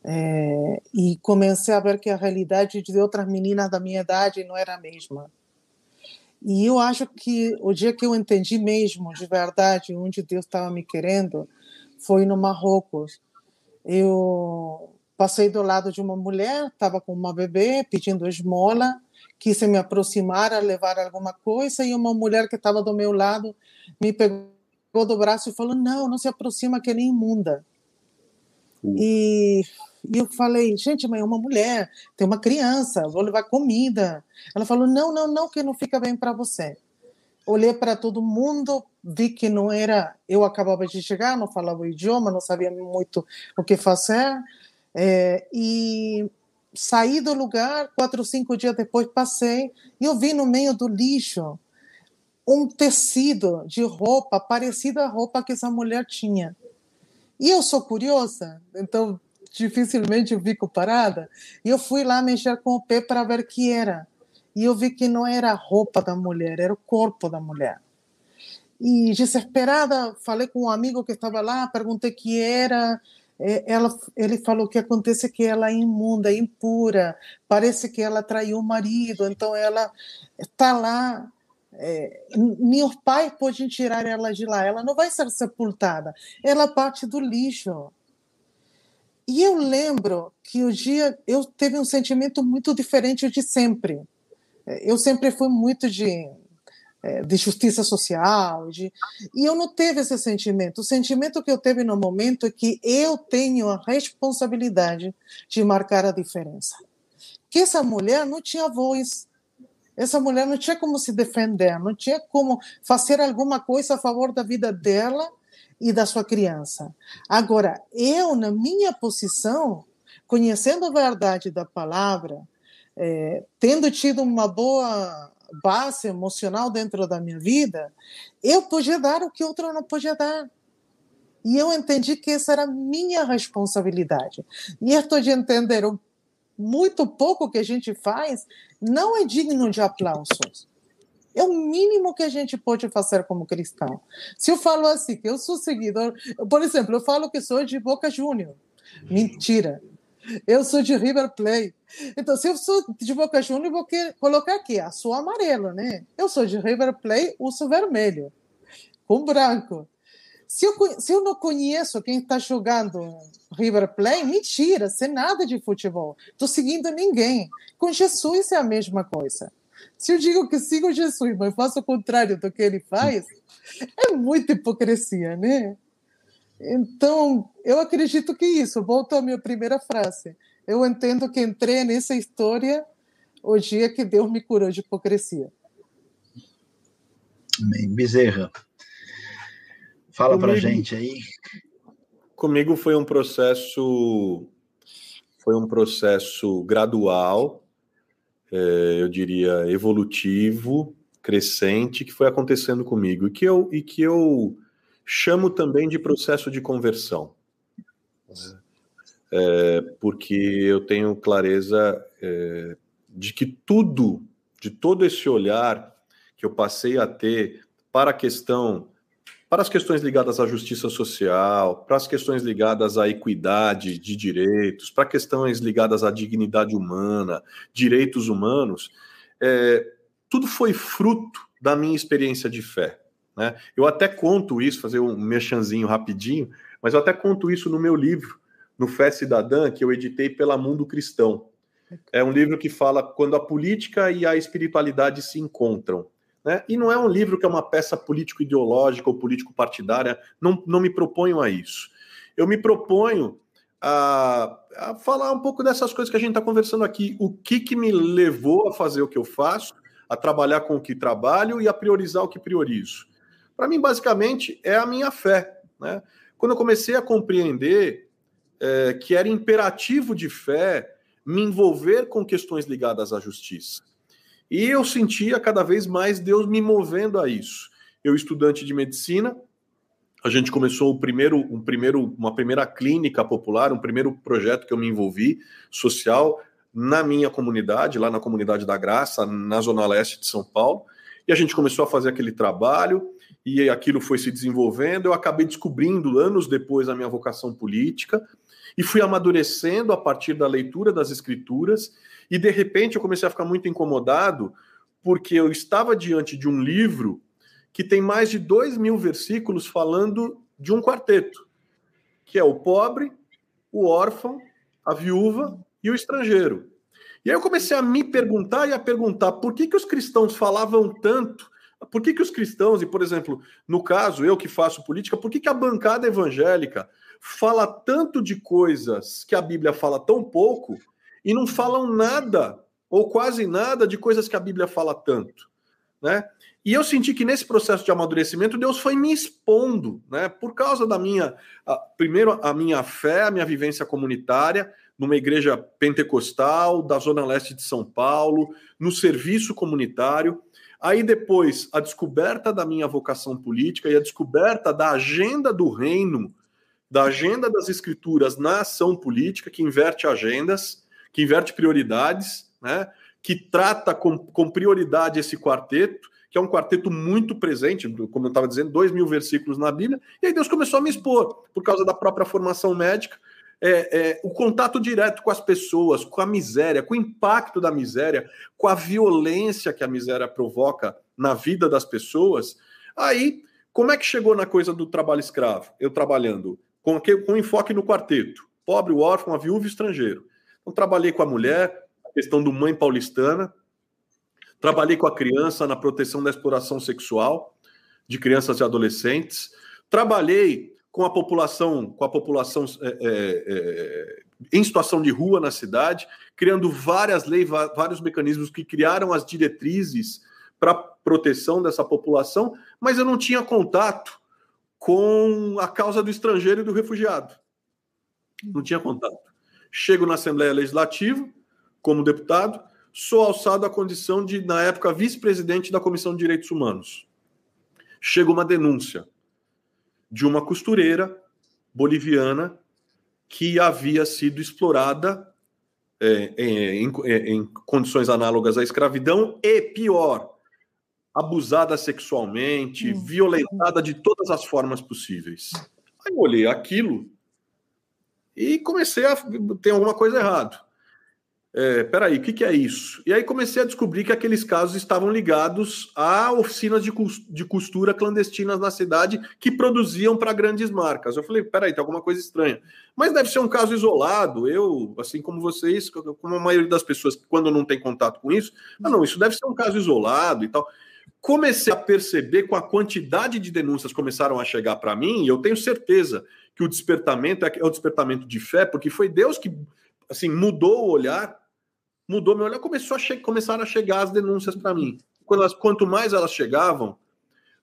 é, e comecei a ver que a realidade de outras meninas da minha idade não era a mesma. E eu acho que o dia que eu entendi mesmo, de verdade, onde Deus estava me querendo, foi no Marrocos. Eu passei do lado de uma mulher, estava com uma bebê, pedindo esmola, quis me aproximar, a levar alguma coisa, e uma mulher que estava do meu lado me pegou do braço e falou: Não, não se aproxima, que é nem imunda. Uh. E e eu falei, gente, mas é uma mulher, tem uma criança, vou levar comida. Ela falou, não, não, não, que não fica bem para você. Olhei para todo mundo, vi que não era. Eu acabava de chegar, não falava o idioma, não sabia muito o que fazer. É, e saí do lugar, quatro cinco dias depois passei, e eu vi no meio do lixo um tecido de roupa parecido à roupa que essa mulher tinha. E eu sou curiosa, então dificilmente eu fico parada. E eu fui lá mexer com o pé para ver o que era. E eu vi que não era a roupa da mulher, era o corpo da mulher. E desesperada, falei com um amigo que estava lá, perguntei o que era. Ela, ele falou que acontece que ela é imunda, é impura, parece que ela traiu o marido, então ela está lá. É, os pais podem tirar ela de lá, ela não vai ser sepultada, ela parte do lixo. E eu lembro que o dia eu teve um sentimento muito diferente de sempre. Eu sempre fui muito de, é, de justiça social, de, e eu não teve esse sentimento. O sentimento que eu teve no momento é que eu tenho a responsabilidade de marcar a diferença. Que essa mulher não tinha voz, essa mulher não tinha como se defender, não tinha como fazer alguma coisa a favor da vida dela e da sua criança. Agora, eu, na minha posição, conhecendo a verdade da palavra, é, tendo tido uma boa base emocional dentro da minha vida, eu podia dar o que outro não podia dar. E eu entendi que essa era minha responsabilidade. E estou de entender muito pouco que a gente faz não é digno de aplausos. É o mínimo que a gente pode fazer como cristão. Se eu falo assim, que eu sou seguidor, por exemplo, eu falo que sou de Boca Júnior. Mentira. Eu sou de River Plate. Então, se eu sou de Boca Juniors, vou colocar aqui, a sua amarelo, né? Eu sou de River Plate, uso vermelho, com branco. Se eu, se eu não conheço quem está jogando River Plate, mentira, sei nada de futebol. Estou seguindo ninguém. Com Jesus é a mesma coisa. Se eu digo que sigo Jesus, mas faço o contrário do que ele faz, é muita hipocrisia, né? Então, eu acredito que isso, volto à minha primeira frase. Eu entendo que entrei nessa história o dia que Deus me curou de hipocrisia. Amém. Bezerra, fala para gente aí. Comigo foi um processo, foi um processo gradual, eu diria evolutivo, crescente, que foi acontecendo comigo e que eu e que eu chamo também de processo de conversão. É, porque eu tenho clareza é, de que tudo, de todo esse olhar que eu passei a ter para a questão, para as questões ligadas à justiça social, para as questões ligadas à equidade de direitos, para questões ligadas à dignidade humana, direitos humanos, é, tudo foi fruto da minha experiência de fé. Né? Eu até conto isso, fazer um mexanzinho rapidinho, mas eu até conto isso no meu livro, no Fé Cidadã, que eu editei pela Mundo Cristão. É um livro que fala quando a política e a espiritualidade se encontram. Né? E não é um livro que é uma peça político-ideológica ou político-partidária, não, não me proponho a isso. Eu me proponho a, a falar um pouco dessas coisas que a gente está conversando aqui. O que, que me levou a fazer o que eu faço, a trabalhar com o que trabalho e a priorizar o que priorizo. Para mim, basicamente, é a minha fé. Né? Quando eu comecei a compreender é, que era imperativo de fé me envolver com questões ligadas à justiça. E eu sentia cada vez mais Deus me movendo a isso. Eu, estudante de medicina, a gente começou o primeiro, um primeiro, uma primeira clínica popular, um primeiro projeto que eu me envolvi, social, na minha comunidade, lá na comunidade da Graça, na Zona Leste de São Paulo. E a gente começou a fazer aquele trabalho e aquilo foi se desenvolvendo. Eu acabei descobrindo, anos depois, a minha vocação política e fui amadurecendo a partir da leitura das escrituras. E de repente eu comecei a ficar muito incomodado porque eu estava diante de um livro que tem mais de dois mil versículos falando de um quarteto, que é o pobre, o órfão, a viúva e o estrangeiro. E aí eu comecei a me perguntar e a perguntar por que, que os cristãos falavam tanto por que, que os cristãos, e por exemplo, no caso, eu que faço política, por que, que a bancada evangélica fala tanto de coisas que a Bíblia fala tão pouco e não falam nada, ou quase nada, de coisas que a Bíblia fala tanto? Né? E eu senti que nesse processo de amadurecimento, Deus foi me expondo, né? Por causa da minha, a, primeiro, a minha fé, a minha vivência comunitária, numa igreja pentecostal da Zona Leste de São Paulo, no serviço comunitário. Aí depois, a descoberta da minha vocação política e a descoberta da agenda do reino, da agenda das escrituras na ação política, que inverte agendas, que inverte prioridades, né? que trata com, com prioridade esse quarteto, que é um quarteto muito presente, como eu estava dizendo, dois mil versículos na Bíblia, e aí Deus começou a me expor, por causa da própria formação médica, é, é, o contato direto com as pessoas, com a miséria, com o impacto da miséria, com a violência que a miséria provoca na vida das pessoas. Aí, como é que chegou na coisa do trabalho escravo? Eu trabalhando com, com enfoque no quarteto: pobre, o órfão, a viúva e estrangeiro. Então, trabalhei com a mulher, a questão do mãe paulistana, trabalhei com a criança na proteção da exploração sexual de crianças e adolescentes, trabalhei com a população, com a população é, é, é, em situação de rua na cidade, criando várias leis, vários mecanismos que criaram as diretrizes para proteção dessa população, mas eu não tinha contato com a causa do estrangeiro e do refugiado. Não tinha contato. Chego na Assembleia Legislativa como deputado, sou alçado à condição de, na época, vice-presidente da Comissão de Direitos Humanos. Chega uma denúncia de uma costureira boliviana que havia sido explorada é, é, em, é, em, condições análogas à escravidão e, pior, abusada sexualmente, hum. violentada de todas as formas possíveis. Aí eu olhei aquilo e comecei a ter alguma coisa errada é, peraí, o que, que, é isso? E aí comecei a descobrir que aqueles casos estavam ligados a oficinas de costura clandestinas na cidade que produziam para grandes marcas. Eu falei, peraí, tem alguma coisa estranha. Mas deve ser um caso isolado. Eu, assim como vocês, como a maioria das pessoas, quando não tem contato com isso, ah, não, isso deve ser um caso isolado e tal. Comecei a perceber com a quantidade de denúncias começaram a chegar para mim, e eu tenho certeza que o despertamento é, é o despertamento de fé, porque foi Deus que assim mudou o olhar mudou meu olhar, começou a começaram a chegar as denúncias para mim. Elas, quanto mais elas chegavam,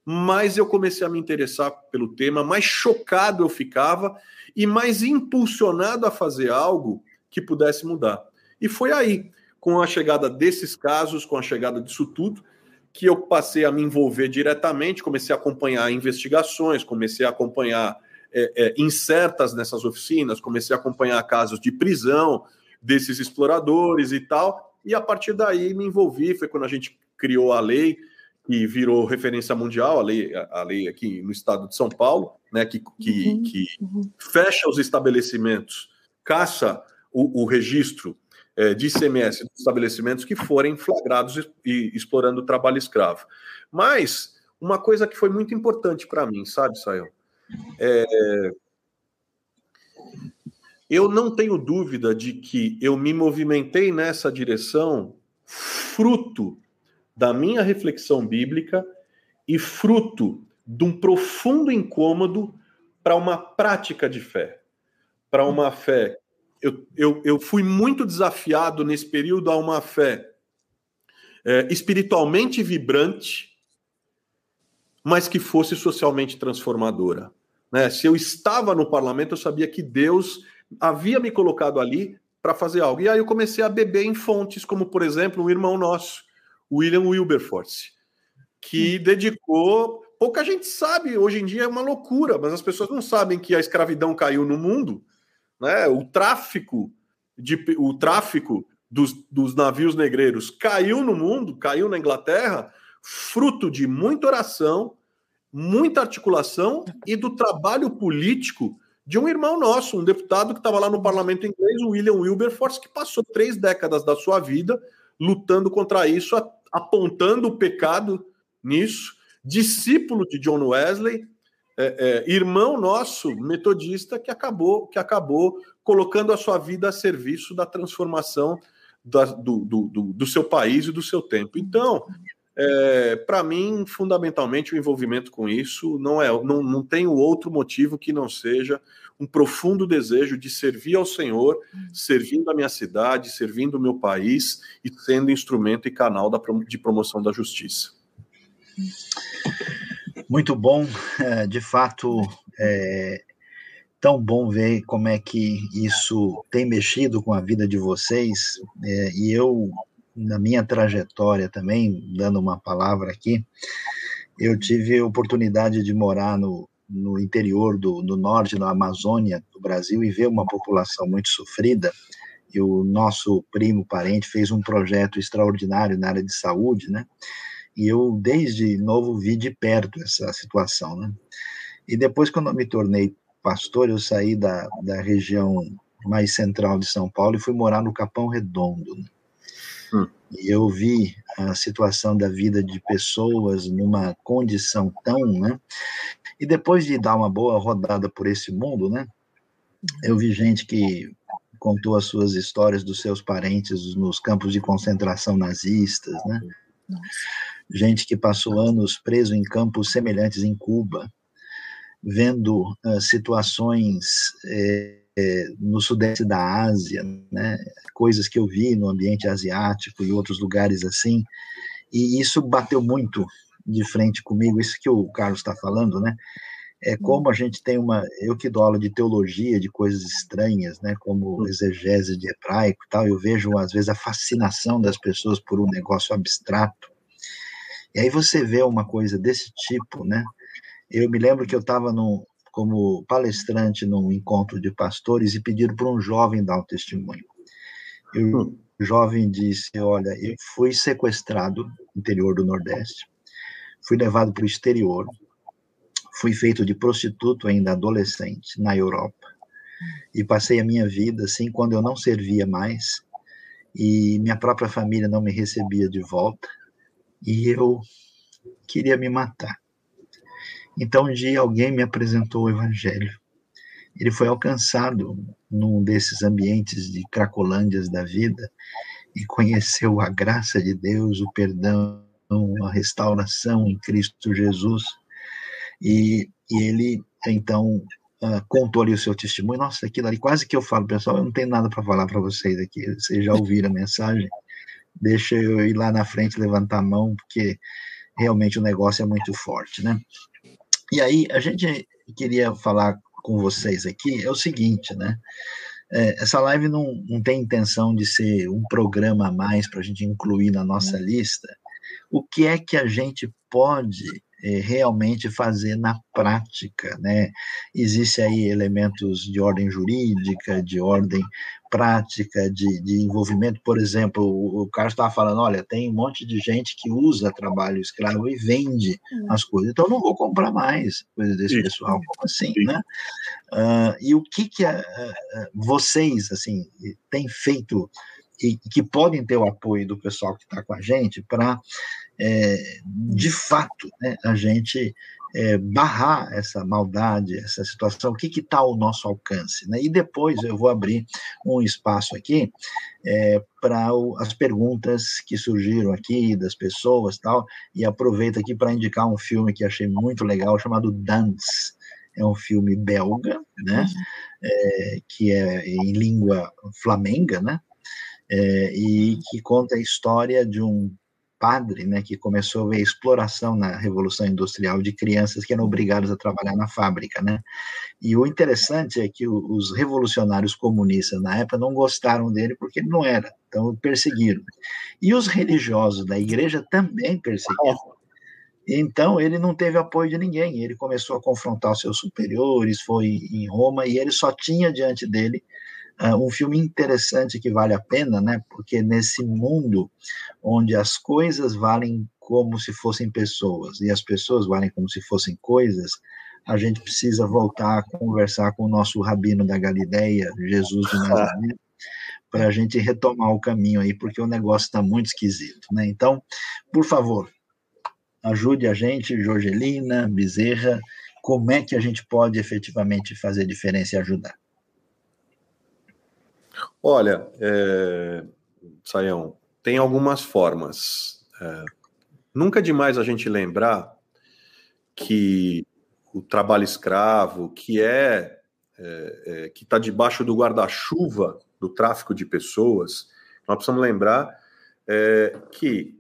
mais eu comecei a me interessar pelo tema, mais chocado eu ficava e mais impulsionado a fazer algo que pudesse mudar. E foi aí, com a chegada desses casos, com a chegada disso tudo, que eu passei a me envolver diretamente, comecei a acompanhar investigações, comecei a acompanhar é, é, incertas nessas oficinas, comecei a acompanhar casos de prisão, desses exploradores e tal. E a partir daí me envolvi, foi quando a gente criou a lei que virou referência mundial, a lei, a lei aqui no estado de São Paulo, né, que, que, uhum, que uhum. fecha os estabelecimentos, caça o, o registro é, de ICMS dos estabelecimentos que forem flagrados e, e explorando o trabalho escravo. Mas uma coisa que foi muito importante para mim, sabe, Sayão? É, eu não tenho dúvida de que eu me movimentei nessa direção fruto da minha reflexão bíblica e fruto de um profundo incômodo para uma prática de fé, para uma fé. Eu, eu, eu fui muito desafiado nesse período a uma fé é, espiritualmente vibrante, mas que fosse socialmente transformadora. Né? Se eu estava no parlamento, eu sabia que Deus havia me colocado ali para fazer algo. E aí eu comecei a beber em fontes, como por exemplo, um irmão nosso, William Wilberforce, que hum. dedicou. Pouca gente sabe, hoje em dia é uma loucura, mas as pessoas não sabem que a escravidão caiu no mundo, né? O tráfico de o tráfico dos, dos navios negreiros caiu no mundo, caiu na Inglaterra, fruto de muita oração, muita articulação e do trabalho político de um irmão nosso, um deputado que estava lá no parlamento inglês, o William Wilberforce, que passou três décadas da sua vida lutando contra isso, apontando o pecado nisso, discípulo de John Wesley, é, é, irmão nosso metodista que acabou que acabou colocando a sua vida a serviço da transformação da, do, do, do, do seu país e do seu tempo. Então, é, para mim, fundamentalmente, o envolvimento com isso não é, não, não tem outro motivo que não seja um profundo desejo de servir ao Senhor, servindo a minha cidade, servindo o meu país e sendo instrumento e canal da, de promoção da justiça. Muito bom, é, de fato, é tão bom ver como é que isso tem mexido com a vida de vocês, é, e eu na minha trajetória também, dando uma palavra aqui, eu tive oportunidade de morar no, no interior do, do norte, na Amazônia do Brasil, e ver uma população muito sofrida. E o nosso primo parente fez um projeto extraordinário na área de saúde, né? E eu, desde novo, vi de perto essa situação, né? E depois, quando eu me tornei pastor, eu saí da, da região mais central de São Paulo e fui morar no Capão Redondo. Né? Hum. E eu vi a situação da vida de pessoas numa condição tão, né? E depois de dar uma boa rodada por esse mundo, né? Eu vi gente que contou as suas histórias dos seus parentes nos campos de concentração nazistas, né? Gente que passou anos preso em campos semelhantes em Cuba, vendo uh, situações eh, no sudeste da Ásia, né, coisas que eu vi no ambiente asiático e outros lugares assim, e isso bateu muito de frente comigo, isso que o Carlos está falando, né, é como a gente tem uma, eu que dou aula de teologia, de coisas estranhas, né, como exegese de hebraico e tal, eu vejo às vezes a fascinação das pessoas por um negócio abstrato. E aí você vê uma coisa desse tipo, né? Eu me lembro que eu estava como palestrante num encontro de pastores e pediram para um jovem dar um testemunho. E o hum. jovem disse: Olha, eu fui sequestrado no interior do Nordeste, fui levado para o exterior, fui feito de prostituto ainda adolescente na Europa e passei a minha vida assim quando eu não servia mais e minha própria família não me recebia de volta e eu queria me matar. Então um dia alguém me apresentou o evangelho. Ele foi alcançado num desses ambientes de cracolândias da vida e conheceu a graça de Deus, o perdão, a restauração em Cristo Jesus e, e ele, então, uh, contou ali o seu testemunho. Nossa, aquilo ali, quase que eu falo, pessoal, eu não tenho nada para falar para vocês aqui. Vocês já ouviram a mensagem? Deixa eu ir lá na frente levantar a mão, porque realmente o negócio é muito forte, né? E aí, a gente queria falar com vocês aqui é o seguinte, né? É, essa live não, não tem intenção de ser um programa a mais para a gente incluir na nossa lista. O que é que a gente pode realmente fazer na prática, né? Existem aí elementos de ordem jurídica, de ordem prática, de, de envolvimento, por exemplo, o, o Carlos estava falando, olha, tem um monte de gente que usa trabalho escravo e vende uhum. as coisas, então não vou comprar mais coisas desse Isso. pessoal, como assim, Sim. né? Uh, e o que que a, a, vocês, assim, têm feito e que podem ter o apoio do pessoal que está com a gente para é, de fato, né, a gente é, barrar essa maldade, essa situação, o que está ao nosso alcance. Né? E depois eu vou abrir um espaço aqui é, para as perguntas que surgiram aqui das pessoas tal, e aproveito aqui para indicar um filme que achei muito legal, chamado Dance. É um filme belga, né? É, que é em língua flamenga, né? É, e que conta a história de um padre, né, que começou a ver a exploração na Revolução Industrial de crianças que eram obrigadas a trabalhar na fábrica, né? E o interessante é que os revolucionários comunistas na época não gostaram dele porque ele não era, então perseguiram. E os religiosos da igreja também perseguiram. Então ele não teve apoio de ninguém. Ele começou a confrontar os seus superiores, foi em Roma e ele só tinha diante dele Uh, um filme interessante que vale a pena, né? Porque nesse mundo onde as coisas valem como se fossem pessoas e as pessoas valem como se fossem coisas, a gente precisa voltar a conversar com o nosso rabino da Galileia, Jesus de Nazaré, para a gente retomar o caminho aí, porque o negócio está muito esquisito, né? Então, por favor, ajude a gente, Jorgelina, Bezerra, como é que a gente pode efetivamente fazer diferença e ajudar? Olha, é, Saião, tem algumas formas. É, nunca é demais a gente lembrar que o trabalho escravo, que é, é, é que está debaixo do guarda-chuva do tráfico de pessoas, nós precisamos lembrar é, que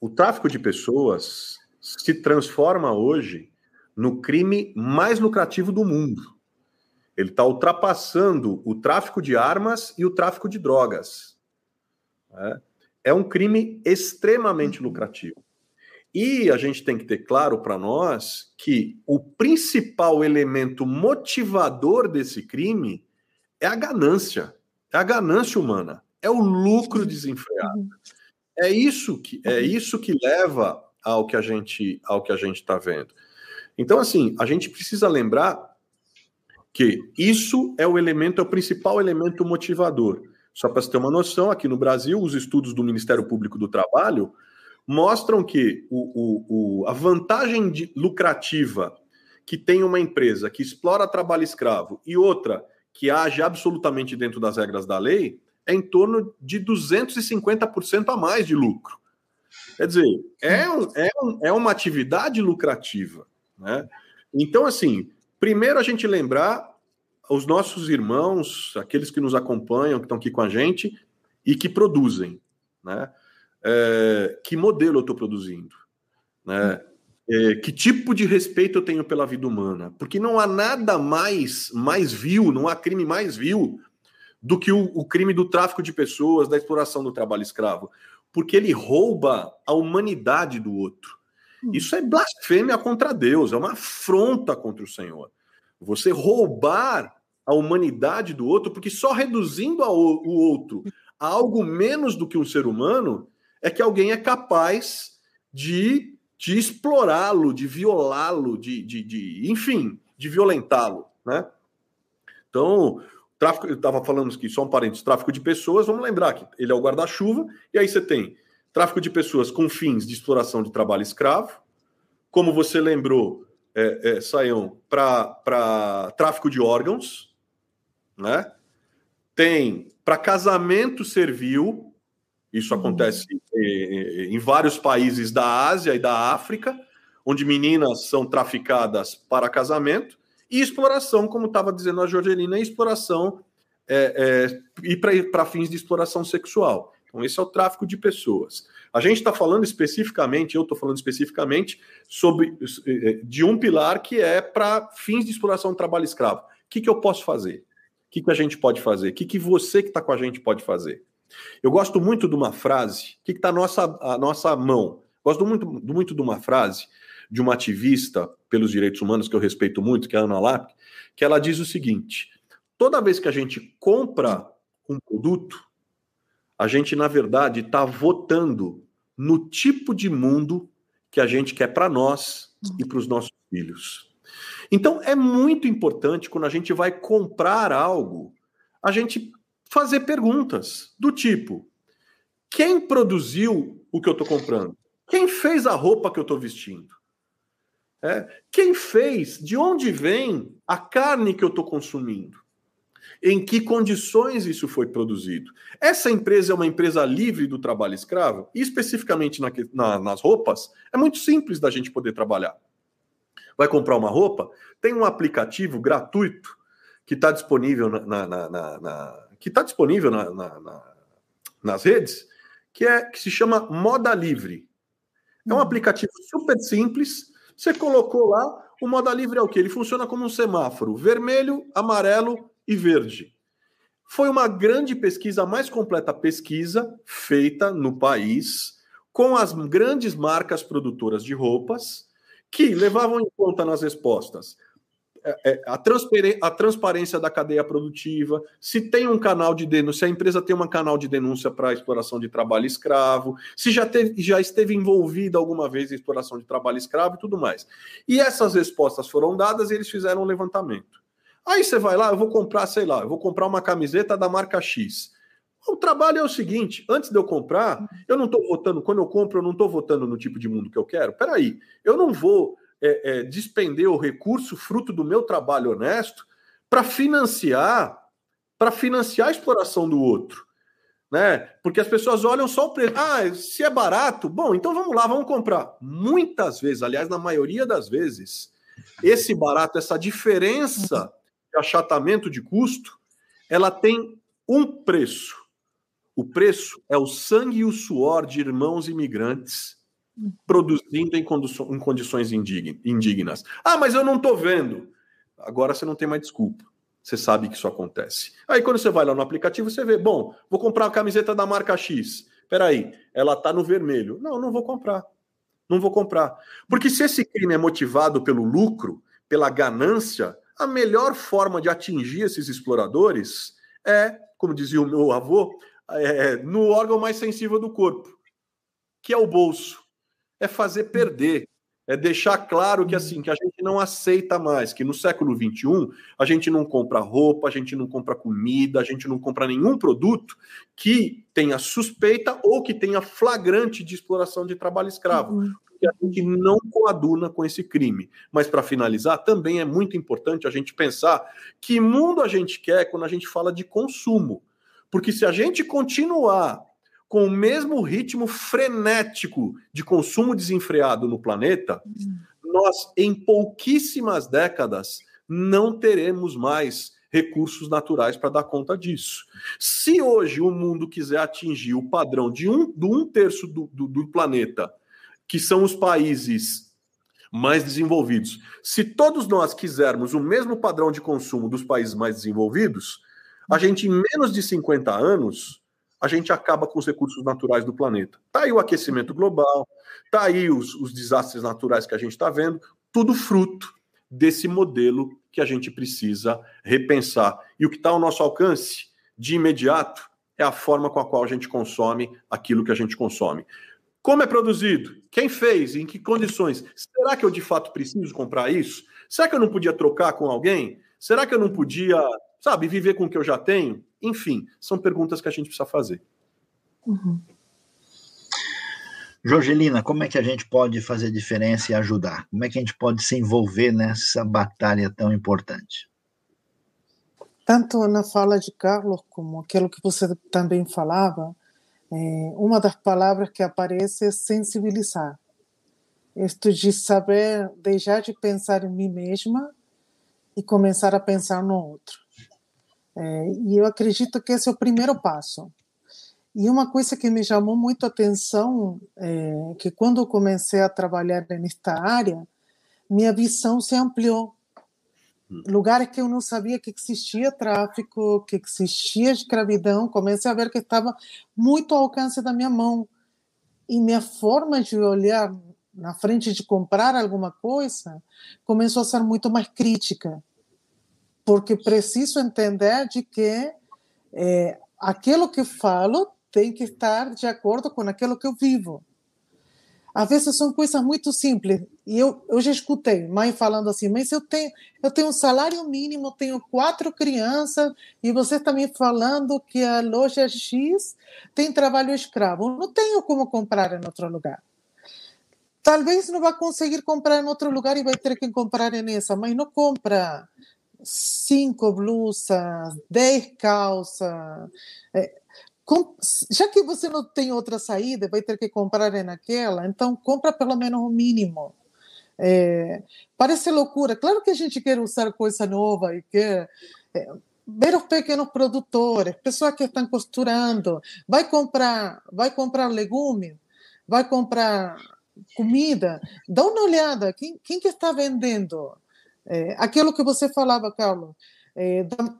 o tráfico de pessoas se transforma hoje no crime mais lucrativo do mundo. Ele está ultrapassando o tráfico de armas e o tráfico de drogas. É, é um crime extremamente uhum. lucrativo. E a gente tem que ter claro para nós que o principal elemento motivador desse crime é a ganância, é a ganância humana, é o lucro desenfreado. Uhum. É isso que é isso que leva ao que a gente ao que a gente está vendo. Então assim, a gente precisa lembrar que isso é o elemento, é o principal elemento motivador. Só para você ter uma noção, aqui no Brasil, os estudos do Ministério Público do Trabalho mostram que o, o, o, a vantagem de, lucrativa que tem uma empresa que explora trabalho escravo e outra que age absolutamente dentro das regras da lei é em torno de 250% a mais de lucro. Quer dizer, é, um, é, um, é uma atividade lucrativa. Né? Então, assim, Primeiro, a gente lembrar os nossos irmãos, aqueles que nos acompanham, que estão aqui com a gente e que produzem, né? É, que modelo eu estou produzindo, né? é, que tipo de respeito eu tenho pela vida humana? Porque não há nada mais mais vil, não há crime mais vil do que o, o crime do tráfico de pessoas, da exploração do trabalho escravo, porque ele rouba a humanidade do outro. Hum. Isso é blasfêmia contra Deus, é uma afronta contra o Senhor. Você roubar a humanidade do outro, porque só reduzindo o outro a algo menos do que um ser humano é que alguém é capaz de, explorá-lo, de violá-lo, de, de, de, enfim, de violentá-lo, né? Então, tráfico, eu estava falando aqui, só um parênteses, tráfico de pessoas, vamos lembrar que ele é o guarda-chuva, e aí você tem tráfico de pessoas com fins de exploração de trabalho escravo, como você lembrou, é, é, Saião, para tráfico de órgãos, né? Tem para casamento servil, isso uhum. acontece em, em vários países da Ásia e da África, onde meninas são traficadas para casamento, e exploração, como estava dizendo a Jorgelina, exploração é, é, e para fins de exploração sexual. Então, esse é o tráfico de pessoas. A gente está falando especificamente, eu estou falando especificamente sobre é, de um pilar que é para fins de exploração do trabalho escravo. O que, que eu posso fazer? O que, que a gente pode fazer? O que, que você que está com a gente pode fazer? Eu gosto muito de uma frase, o que está a nossa, nossa mão? Gosto muito, muito de uma frase de uma ativista pelos direitos humanos que eu respeito muito, que é a Ana Lapp, que ela diz o seguinte: toda vez que a gente compra um produto, a gente, na verdade, está votando no tipo de mundo que a gente quer para nós e para os nossos filhos. Então, é muito importante quando a gente vai comprar algo, a gente fazer perguntas do tipo: quem produziu o que eu estou comprando? Quem fez a roupa que eu estou vestindo? É, quem fez? De onde vem a carne que eu estou consumindo? Em que condições isso foi produzido? Essa empresa é uma empresa livre do trabalho escravo? E especificamente na, na, nas roupas, é muito simples da gente poder trabalhar vai comprar uma roupa, tem um aplicativo gratuito que está disponível na, na, que está disponível nas redes, que é que se chama Moda Livre. É um uhum. aplicativo super simples. Você colocou lá, o Moda Livre é o que? Ele funciona como um semáforo: vermelho, amarelo e verde. Foi uma grande pesquisa, a mais completa pesquisa feita no país, com as grandes marcas produtoras de roupas que levavam em conta nas respostas é, é, a, transparência da cadeia produtiva, se tem um canal de denúncia, se a empresa tem um canal de denúncia para exploração de trabalho escravo, se já, teve, já esteve envolvida alguma vez em exploração de trabalho escravo e tudo mais. E essas respostas foram dadas e eles fizeram um levantamento. Aí você vai lá, eu vou comprar, sei lá, eu vou comprar uma camiseta da marca X. O trabalho é o seguinte: antes de eu comprar, eu não estou votando, quando eu compro, eu não estou votando no tipo de mundo que eu quero. Peraí, eu não vou é, é, despender o recurso fruto do meu trabalho honesto para financiar para financiar a exploração do outro. Né? Porque as pessoas olham só o preço. Ah, se é barato, bom, então vamos lá, vamos comprar. Muitas vezes, aliás, na maioria das vezes, esse barato, essa diferença achatamento de custo, ela tem um preço. O preço é o sangue e o suor de irmãos imigrantes produzindo em, em condições indignas. Ah, mas eu não estou vendo. Agora você não tem mais desculpa. Você sabe que isso acontece. Aí quando você vai lá no aplicativo, você vê, bom, vou comprar a camiseta da marca X. Peraí, ela está no vermelho. Não, não vou comprar. Não vou comprar. Porque se esse crime é motivado pelo lucro, pela ganância, a melhor forma de atingir esses exploradores é, como dizia o meu avô, é, no órgão mais sensível do corpo, que é o bolso. É fazer perder. É deixar claro que assim, que a gente não aceita mais, que no século XXI a gente não compra roupa, a gente não compra comida, a gente não compra nenhum produto que tenha suspeita ou que tenha flagrante de exploração de trabalho escravo. Uhum. Porque a gente não coaduna com esse crime. Mas para finalizar, também é muito importante a gente pensar que mundo a gente quer quando a gente fala de consumo. Porque se a gente continuar com o mesmo ritmo frenético de consumo desenfreado no planeta, nós, em pouquíssimas décadas, não teremos mais recursos naturais para dar conta disso. Se hoje o mundo quiser atingir o padrão de um, um terço do, do, do planeta, que são os países mais desenvolvidos. Se todos nós quisermos o mesmo padrão de consumo dos países mais desenvolvidos, a gente, em menos de 50 anos, a gente acaba com os recursos naturais do planeta. Está aí o aquecimento global, está aí os, os desastres naturais que a gente está vendo, tudo fruto desse modelo que a gente precisa repensar. E o que está ao nosso alcance, de imediato, é a forma com a qual a gente consome aquilo que a gente consome. Como é produzido? Quem fez? Em que condições? Será que eu de fato preciso comprar isso? Será que eu não podia trocar com alguém? Será que eu não podia, sabe, viver com o que eu já tenho? Enfim, são perguntas que a gente precisa fazer. Uhum. Jorgelina, como é que a gente pode fazer diferença e ajudar? Como é que a gente pode se envolver nessa batalha tão importante? Tanto na fala de Carlos como aquilo que você também falava, uma das palavras que aparece é sensibilizar. Isto de saber deixar de pensar em mim mesma e começar a pensar no outro. E eu acredito que esse é o primeiro passo. E uma coisa que me chamou muito a atenção é que quando eu comecei a trabalhar nesta área, minha visão se ampliou. Lugares que eu não sabia que existia tráfico, que existia escravidão, comecei a ver que estava muito ao alcance da minha mão. E minha forma de olhar na frente de comprar alguma coisa começou a ser muito mais crítica porque preciso entender de que é, aquilo que falo tem que estar de acordo com aquilo que eu vivo. Às vezes são coisas muito simples. E eu, eu já escutei mãe falando assim, mas eu tenho, eu tenho um salário mínimo, tenho quatro crianças, e você está me falando que a loja X tem trabalho escravo. Não tenho como comprar em outro lugar. Talvez não vá conseguir comprar em outro lugar e vai ter que comprar nessa, mas não compra cinco blusas, dez calças. É, com, já que você não tem outra saída, vai ter que comprar naquela, então compra pelo menos o mínimo. É, parece loucura. Claro que a gente quer usar coisa nova e quer é, ver os pequenos produtores, pessoas que estão costurando, vai comprar, vai comprar legumes, vai comprar comida, dá uma olhada, quem, quem que está vendendo? É, aquilo que você falava, Carlos, é, da,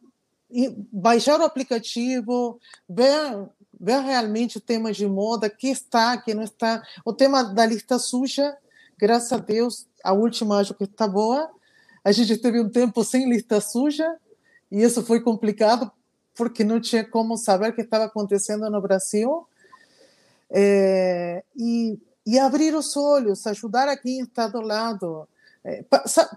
baixar o aplicativo, ver, ver realmente temas de moda, que está, que não está. O tema da lista suja, graças a Deus, a última acho que está boa. A gente teve um tempo sem lista suja, e isso foi complicado, porque não tinha como saber o que estava acontecendo no Brasil. É, e, e abrir os olhos, ajudar a quem está do lado. É,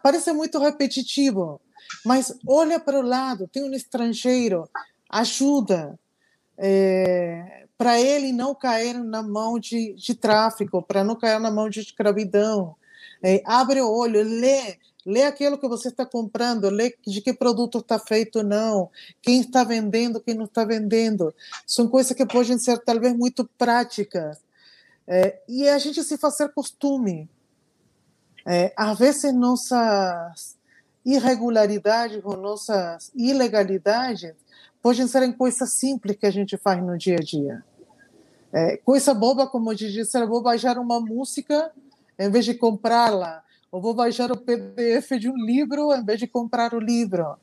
parece muito repetitivo, mas olha para o lado, tem um estrangeiro, ajuda é, para ele não cair na mão de, de tráfico, para não cair na mão de escravidão. É, abre o olho, lê, lê aquilo que você está comprando, lê de que produto está feito não, quem está vendendo, quem não está vendendo. São coisas que podem ser talvez muito práticas. É, e a gente se fazer costume. É, às vezes nossas irregularidades ou nossas ilegalidades podem ser em coisas simples que a gente faz no dia a dia. É, coisa boba, como eu disse, eu vou baixar uma música em vez de comprá-la, ou vou baixar o PDF de um livro em vez de comprar o livro.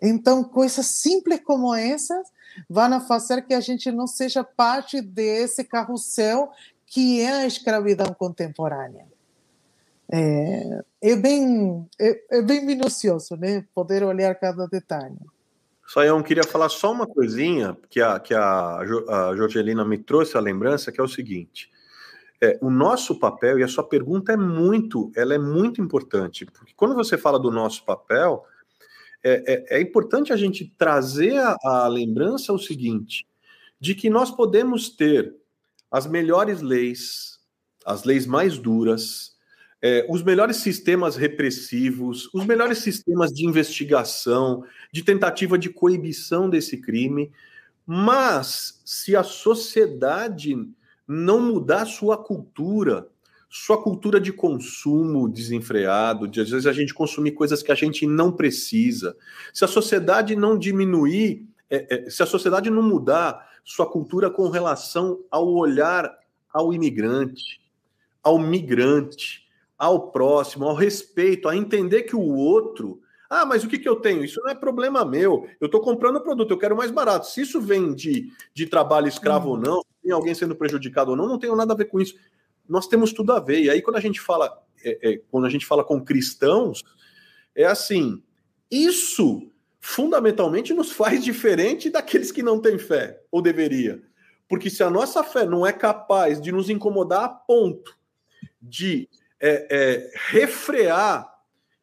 Então, coisas simples como essas vão fazer que a gente não seja parte desse carrossel que é a escravidão contemporânea. É, é, bem, é, é, bem minucioso, né? Poder olhar cada detalhe. Saião, queria falar só uma coisinha que a, que a, a Jorgelina me trouxe a lembrança, que é o seguinte. É, o nosso papel, e a sua pergunta é muito, ela é muito importante, porque quando você fala do nosso papel, é, é, é importante a gente trazer a, a lembrança o seguinte, de que nós podemos ter as melhores leis, as leis mais duras, é, os melhores sistemas repressivos, os melhores sistemas de investigação, de tentativa de coibição desse crime, mas se a sociedade não mudar sua cultura, sua cultura de consumo desenfreado, de às vezes a gente consumir coisas que a gente não precisa, se a sociedade não diminuir, é, é, se a sociedade não mudar sua cultura com relação ao olhar ao imigrante, ao migrante, ao próximo, ao respeito, a entender que o outro. Ah, mas o que, que eu tenho? Isso não é problema meu. Eu estou comprando o produto, eu quero mais barato. Se isso vem de, de trabalho escravo ou não, tem alguém sendo prejudicado ou não, não tem nada a ver com isso. Nós temos tudo a ver. E aí, quando a gente fala, é, é, quando a gente fala com cristãos, é assim: isso fundamentalmente nos faz diferente daqueles que não têm fé, ou deveria. Porque se a nossa fé não é capaz de nos incomodar a ponto de é, é, refrear,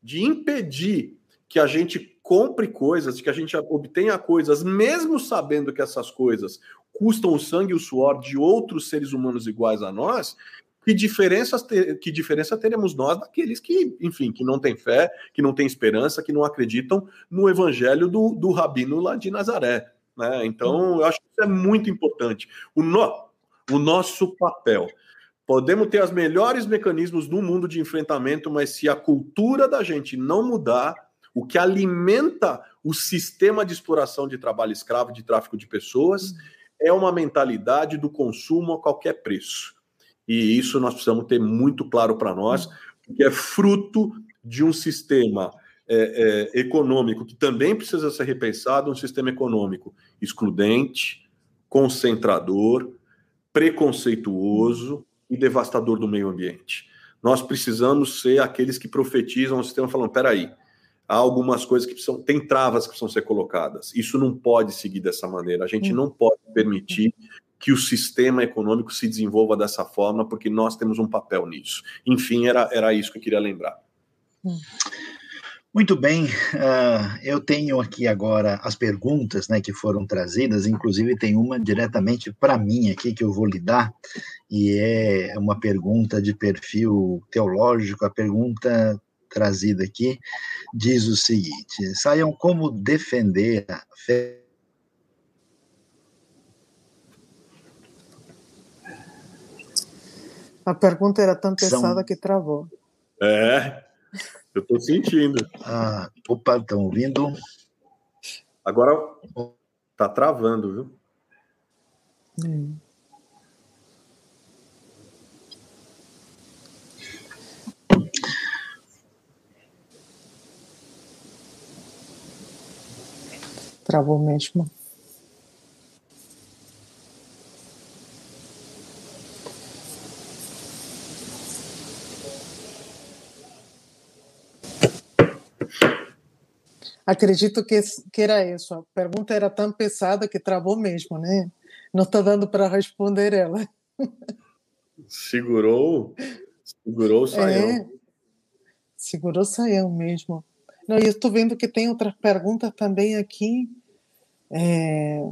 de impedir que a gente compre coisas, que a gente obtenha coisas, mesmo sabendo que essas coisas custam o sangue e o suor de outros seres humanos iguais a nós, que diferença, que diferença teremos nós daqueles que, enfim, que não têm fé, que não têm esperança, que não acreditam no evangelho do, do rabino lá de Nazaré. Né? Então, eu acho que isso é muito importante. O, no, o nosso papel Podemos ter os melhores mecanismos do mundo de enfrentamento, mas se a cultura da gente não mudar, o que alimenta o sistema de exploração de trabalho escravo, de tráfico de pessoas, é uma mentalidade do consumo a qualquer preço. E isso nós precisamos ter muito claro para nós, que é fruto de um sistema é, é, econômico que também precisa ser repensado, um sistema econômico excludente, concentrador, preconceituoso, e devastador do meio ambiente. Nós precisamos ser aqueles que profetizam o sistema falando, peraí, há algumas coisas que precisam, tem travas que precisam ser colocadas. Isso não pode seguir dessa maneira. A gente não pode permitir que o sistema econômico se desenvolva dessa forma, porque nós temos um papel nisso. Enfim, era, era isso que eu queria lembrar. Muito bem, uh, eu tenho aqui agora as perguntas né, que foram trazidas, inclusive tem uma diretamente para mim aqui que eu vou lhe dar, e é uma pergunta de perfil teológico. A pergunta trazida aqui diz o seguinte: saiam como defender a fé. A pergunta era tão pesada São... que travou. É. Eu estou sentindo. Ah, opa, estão ouvindo? Agora tá travando, viu? Hum. Travou mesmo. Acredito que, que era isso. A pergunta era tão pesada que travou mesmo, né? Não está dando para responder ela. Segurou, segurou o saião. É, segurou o saião mesmo. Não, e eu estou vendo que tem outras perguntas também aqui. É,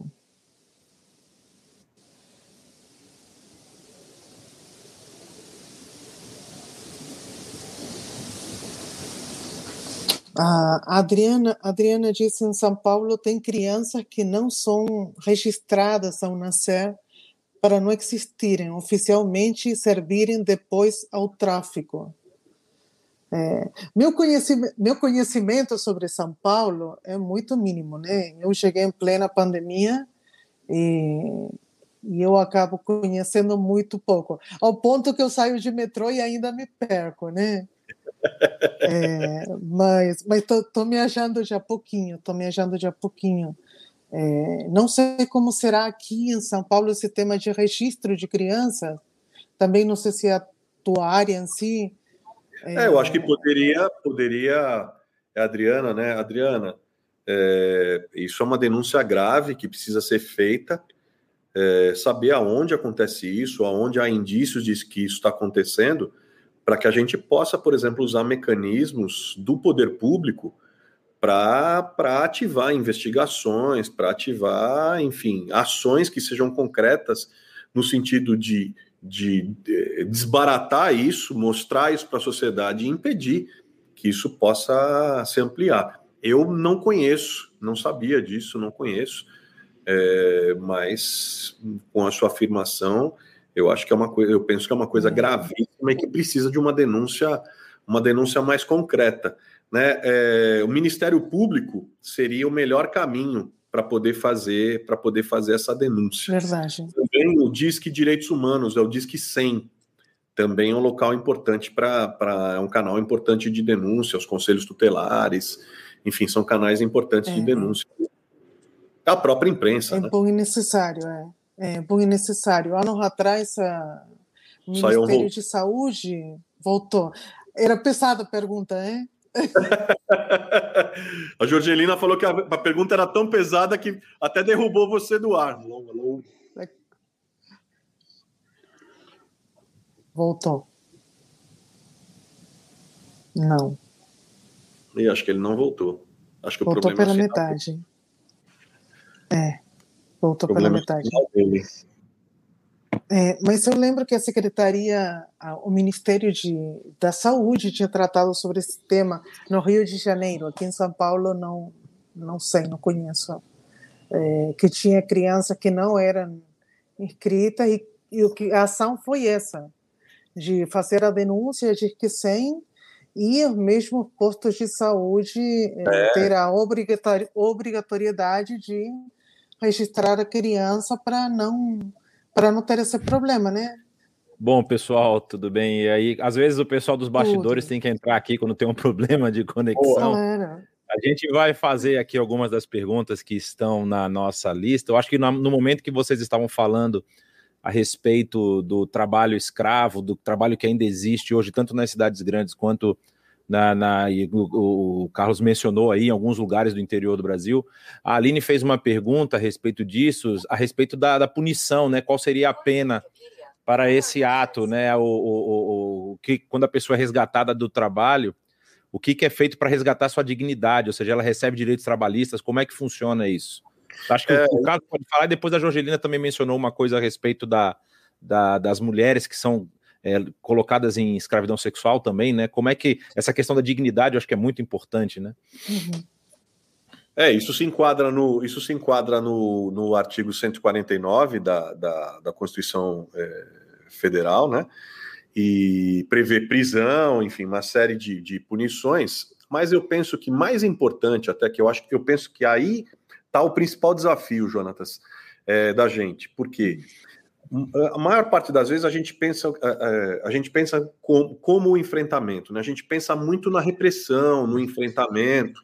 A Adriana, Adriana disse em São Paulo tem crianças que não são registradas ao nascer para não existirem oficialmente e servirem depois ao tráfico. É, meu, conhecimento, meu conhecimento sobre São Paulo é muito mínimo, né? Eu cheguei em plena pandemia e, e eu acabo conhecendo muito pouco, ao ponto que eu saio de metrô e ainda me perco, né? É, mas mas tô, tô me achando já pouquinho, tô me achando pouquinho. É, não sei como será aqui em São Paulo esse tema de registro de crianças. Também não sei se é a tua área em si. É, é eu acho que poderia, poderia, é Adriana, né? Adriana, é, isso é uma denúncia grave que precisa ser feita. É, saber aonde acontece isso, aonde há indícios de que isso está acontecendo, para que a gente possa, por exemplo, usar mecanismos do poder público para ativar investigações, para ativar, enfim, ações que sejam concretas no sentido de, de, de desbaratar isso, mostrar isso para a sociedade e impedir que isso possa se ampliar. Eu não conheço, não sabia disso, não conheço, é, mas com a sua afirmação, eu acho que é uma coisa, eu penso que é uma coisa gravíssima e que precisa de uma denúncia, uma denúncia mais concreta. Né? É, o Ministério Público seria o melhor caminho para poder fazer para poder fazer essa denúncia. Verdade. Também o Disque Direitos Humanos, é o Disque 100. também é um local importante para. É um canal importante de denúncia, os conselhos tutelares, enfim, são canais importantes é. de denúncia. A própria imprensa. É né? bom e necessário, é. É bom e necessário. Anos atrás, a... o Ministério de Saúde voltou. Era pesada a pergunta, hein? a Jorgelina falou que a, a, pergunta era tão pesada que até derrubou você do ar. Voltou. Não. E acho que ele não voltou. Acho que voltou o problema pela é metade. É. Voltou pela metade. É, mas eu lembro que a Secretaria, o Ministério de, da Saúde tinha tratado sobre esse tema no Rio de Janeiro. Aqui em São Paulo, não, não sei, não conheço. É, que tinha criança que não eram inscritas e, e o que a ação foi essa, de fazer a denúncia de que sem e os mesmos postos de saúde é. é. ter a obrigatoriedade de registrar a criança para não para não ter esse problema, né? Bom, pessoal, tudo bem? E aí, às vezes o pessoal dos bastidores tudo. tem que entrar aqui quando tem um problema de conexão. A gente vai fazer aqui algumas das perguntas que estão na nossa lista. Eu acho que no momento que vocês estavam falando a respeito do trabalho escravo, do trabalho que ainda existe hoje, tanto nas cidades grandes quanto na, na o, o, Carlos mencionou aí em alguns lugares do interior do Brasil. A Aline fez uma pergunta a respeito disso, a respeito da, da punição, né? Qual seria a pena para esse ato, né? O, o, o, que quando a pessoa é resgatada do trabalho, o que, que é feito para resgatar sua dignidade? Ou seja, ela recebe direitos trabalhistas? Como é que funciona isso? Acho que é... o Carlos pode falar. E depois a Jorgelina também mencionou uma coisa a respeito da, da, das mulheres que são é, colocadas em escravidão sexual também, né? Como é que essa questão da dignidade eu acho que é muito importante, né? Uhum. É, isso se enquadra no, isso se enquadra no, no artigo 149 da, da, da Constituição é, Federal, né? E prevê prisão, enfim, uma série de, de punições. Mas eu penso que mais importante, até que eu acho que eu penso que aí está o principal desafio, Jonatas, é, da gente. Por quê? A maior parte das vezes a gente pensa, a, gente pensa como, como o enfrentamento, né? A gente pensa muito na repressão, no enfrentamento,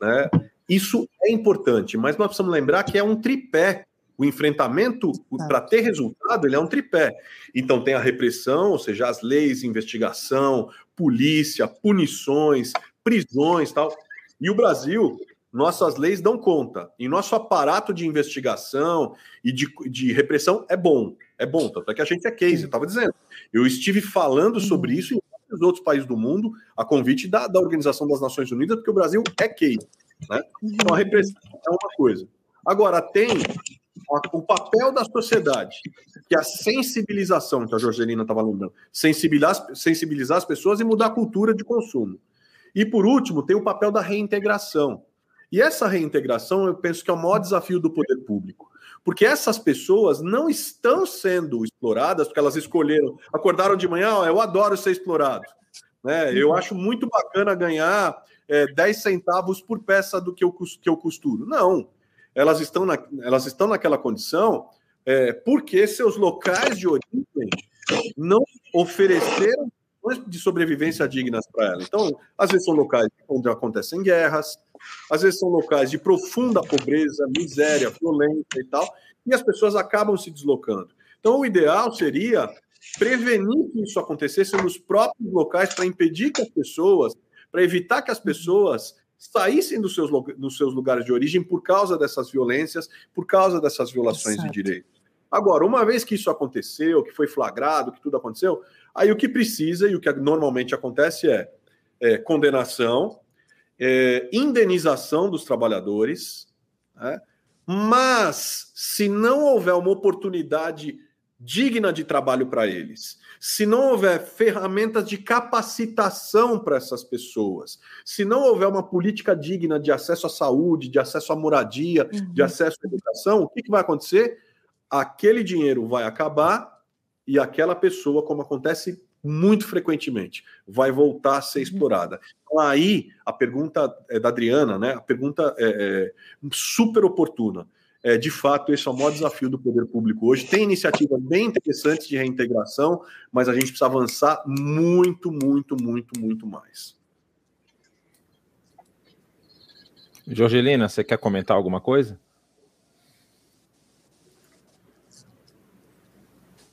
né? Isso é importante, mas nós precisamos lembrar que é um tripé. O enfrentamento, para ter resultado, ele é um tripé. Então tem a repressão, ou seja, as leis, investigação, polícia, punições, prisões, tal. E o Brasil nossas leis dão conta. E nosso aparato de investigação e de, de repressão é bom. É bom, tanto é que a gente é case, eu estava dizendo. Eu estive falando uhum. sobre isso em vários outros países do mundo, a convite da, da Organização das Nações Unidas, porque o Brasil é case. Né? Então a repressão é uma coisa. Agora, tem o papel da sociedade, que é a sensibilização, que a Jorgelina estava lembrando, sensibilizar, sensibilizar as pessoas e mudar a cultura de consumo. E por último, tem o papel da reintegração. E essa reintegração, eu penso que é o maior desafio do poder público. Porque essas pessoas não estão sendo exploradas porque elas escolheram, acordaram de manhã, oh, eu adoro ser explorado. Né? Eu uhum. acho muito bacana ganhar é, 10 centavos por peça do que eu, que eu costuro. Não. Elas estão, na, elas estão naquela condição é, porque seus locais de origem não ofereceram de sobrevivência dignas para ela. Então, às vezes são locais onde acontecem guerras, às vezes são locais de profunda pobreza, miséria, violência e tal, e as pessoas acabam se deslocando. Então, o ideal seria prevenir que isso acontecesse nos próprios locais para impedir que as pessoas, para evitar que as pessoas saíssem dos seus, dos seus lugares de origem por causa dessas violências, por causa dessas violações Exato. de direitos. Agora, uma vez que isso aconteceu, que foi flagrado, que tudo aconteceu, aí o que precisa e o que normalmente acontece é, é condenação, é, indenização dos trabalhadores, né? mas se não houver uma oportunidade digna de trabalho para eles, se não houver ferramentas de capacitação para essas pessoas, se não houver uma política digna de acesso à saúde, de acesso à moradia, uhum. de acesso à educação, o que, que vai acontecer? Aquele dinheiro vai acabar e aquela pessoa, como acontece muito frequentemente, vai voltar a ser uhum. explorada. Então, aí, a pergunta é da Adriana, né? A pergunta é, é super oportuna. é, de fato, esse é o maior desafio do poder público hoje. Tem iniciativas bem interessantes de reintegração, mas a gente precisa avançar muito, muito, muito, muito mais. Jorgelina, você quer comentar alguma coisa?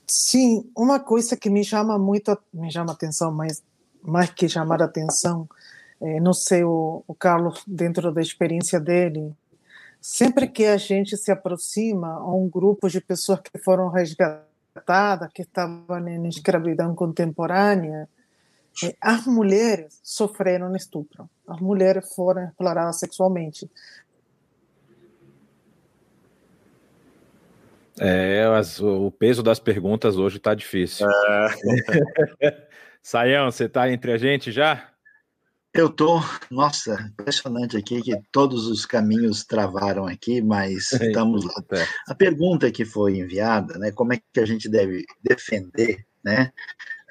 Sim, uma coisa que me chama muito, me chama atenção, mas mais que chamar atenção, é, não sei o, o Carlos dentro da experiência dele, sempre que a gente se aproxima a um grupo de pessoas que foram resgatadas, que estavam em escravidão contemporânea, é, as mulheres sofreram estupro, as mulheres foram exploradas sexualmente. É, as, o peso das perguntas hoje está difícil. É. Saião, você está entre a gente já? Eu tô, nossa, impressionante aqui que todos os caminhos travaram aqui, mas é estamos lá. A pergunta que foi enviada, né, como é que a gente deve defender, né,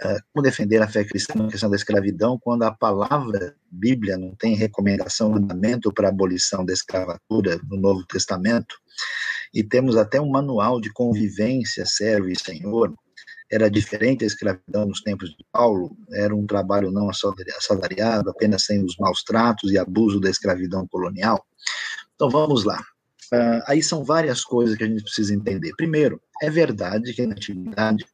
uh, como defender a fé cristã na questão da escravidão, quando a palavra Bíblia não tem recomendação, mandamento para abolição da escravatura no Novo Testamento, e temos até um manual de convivência, servo e senhor, era diferente a escravidão nos tempos de Paulo, era um trabalho não assalariado, apenas sem os maus tratos e abuso da escravidão colonial. Então vamos lá. Uh, aí são várias coisas que a gente precisa entender. Primeiro, é verdade que na antiguidade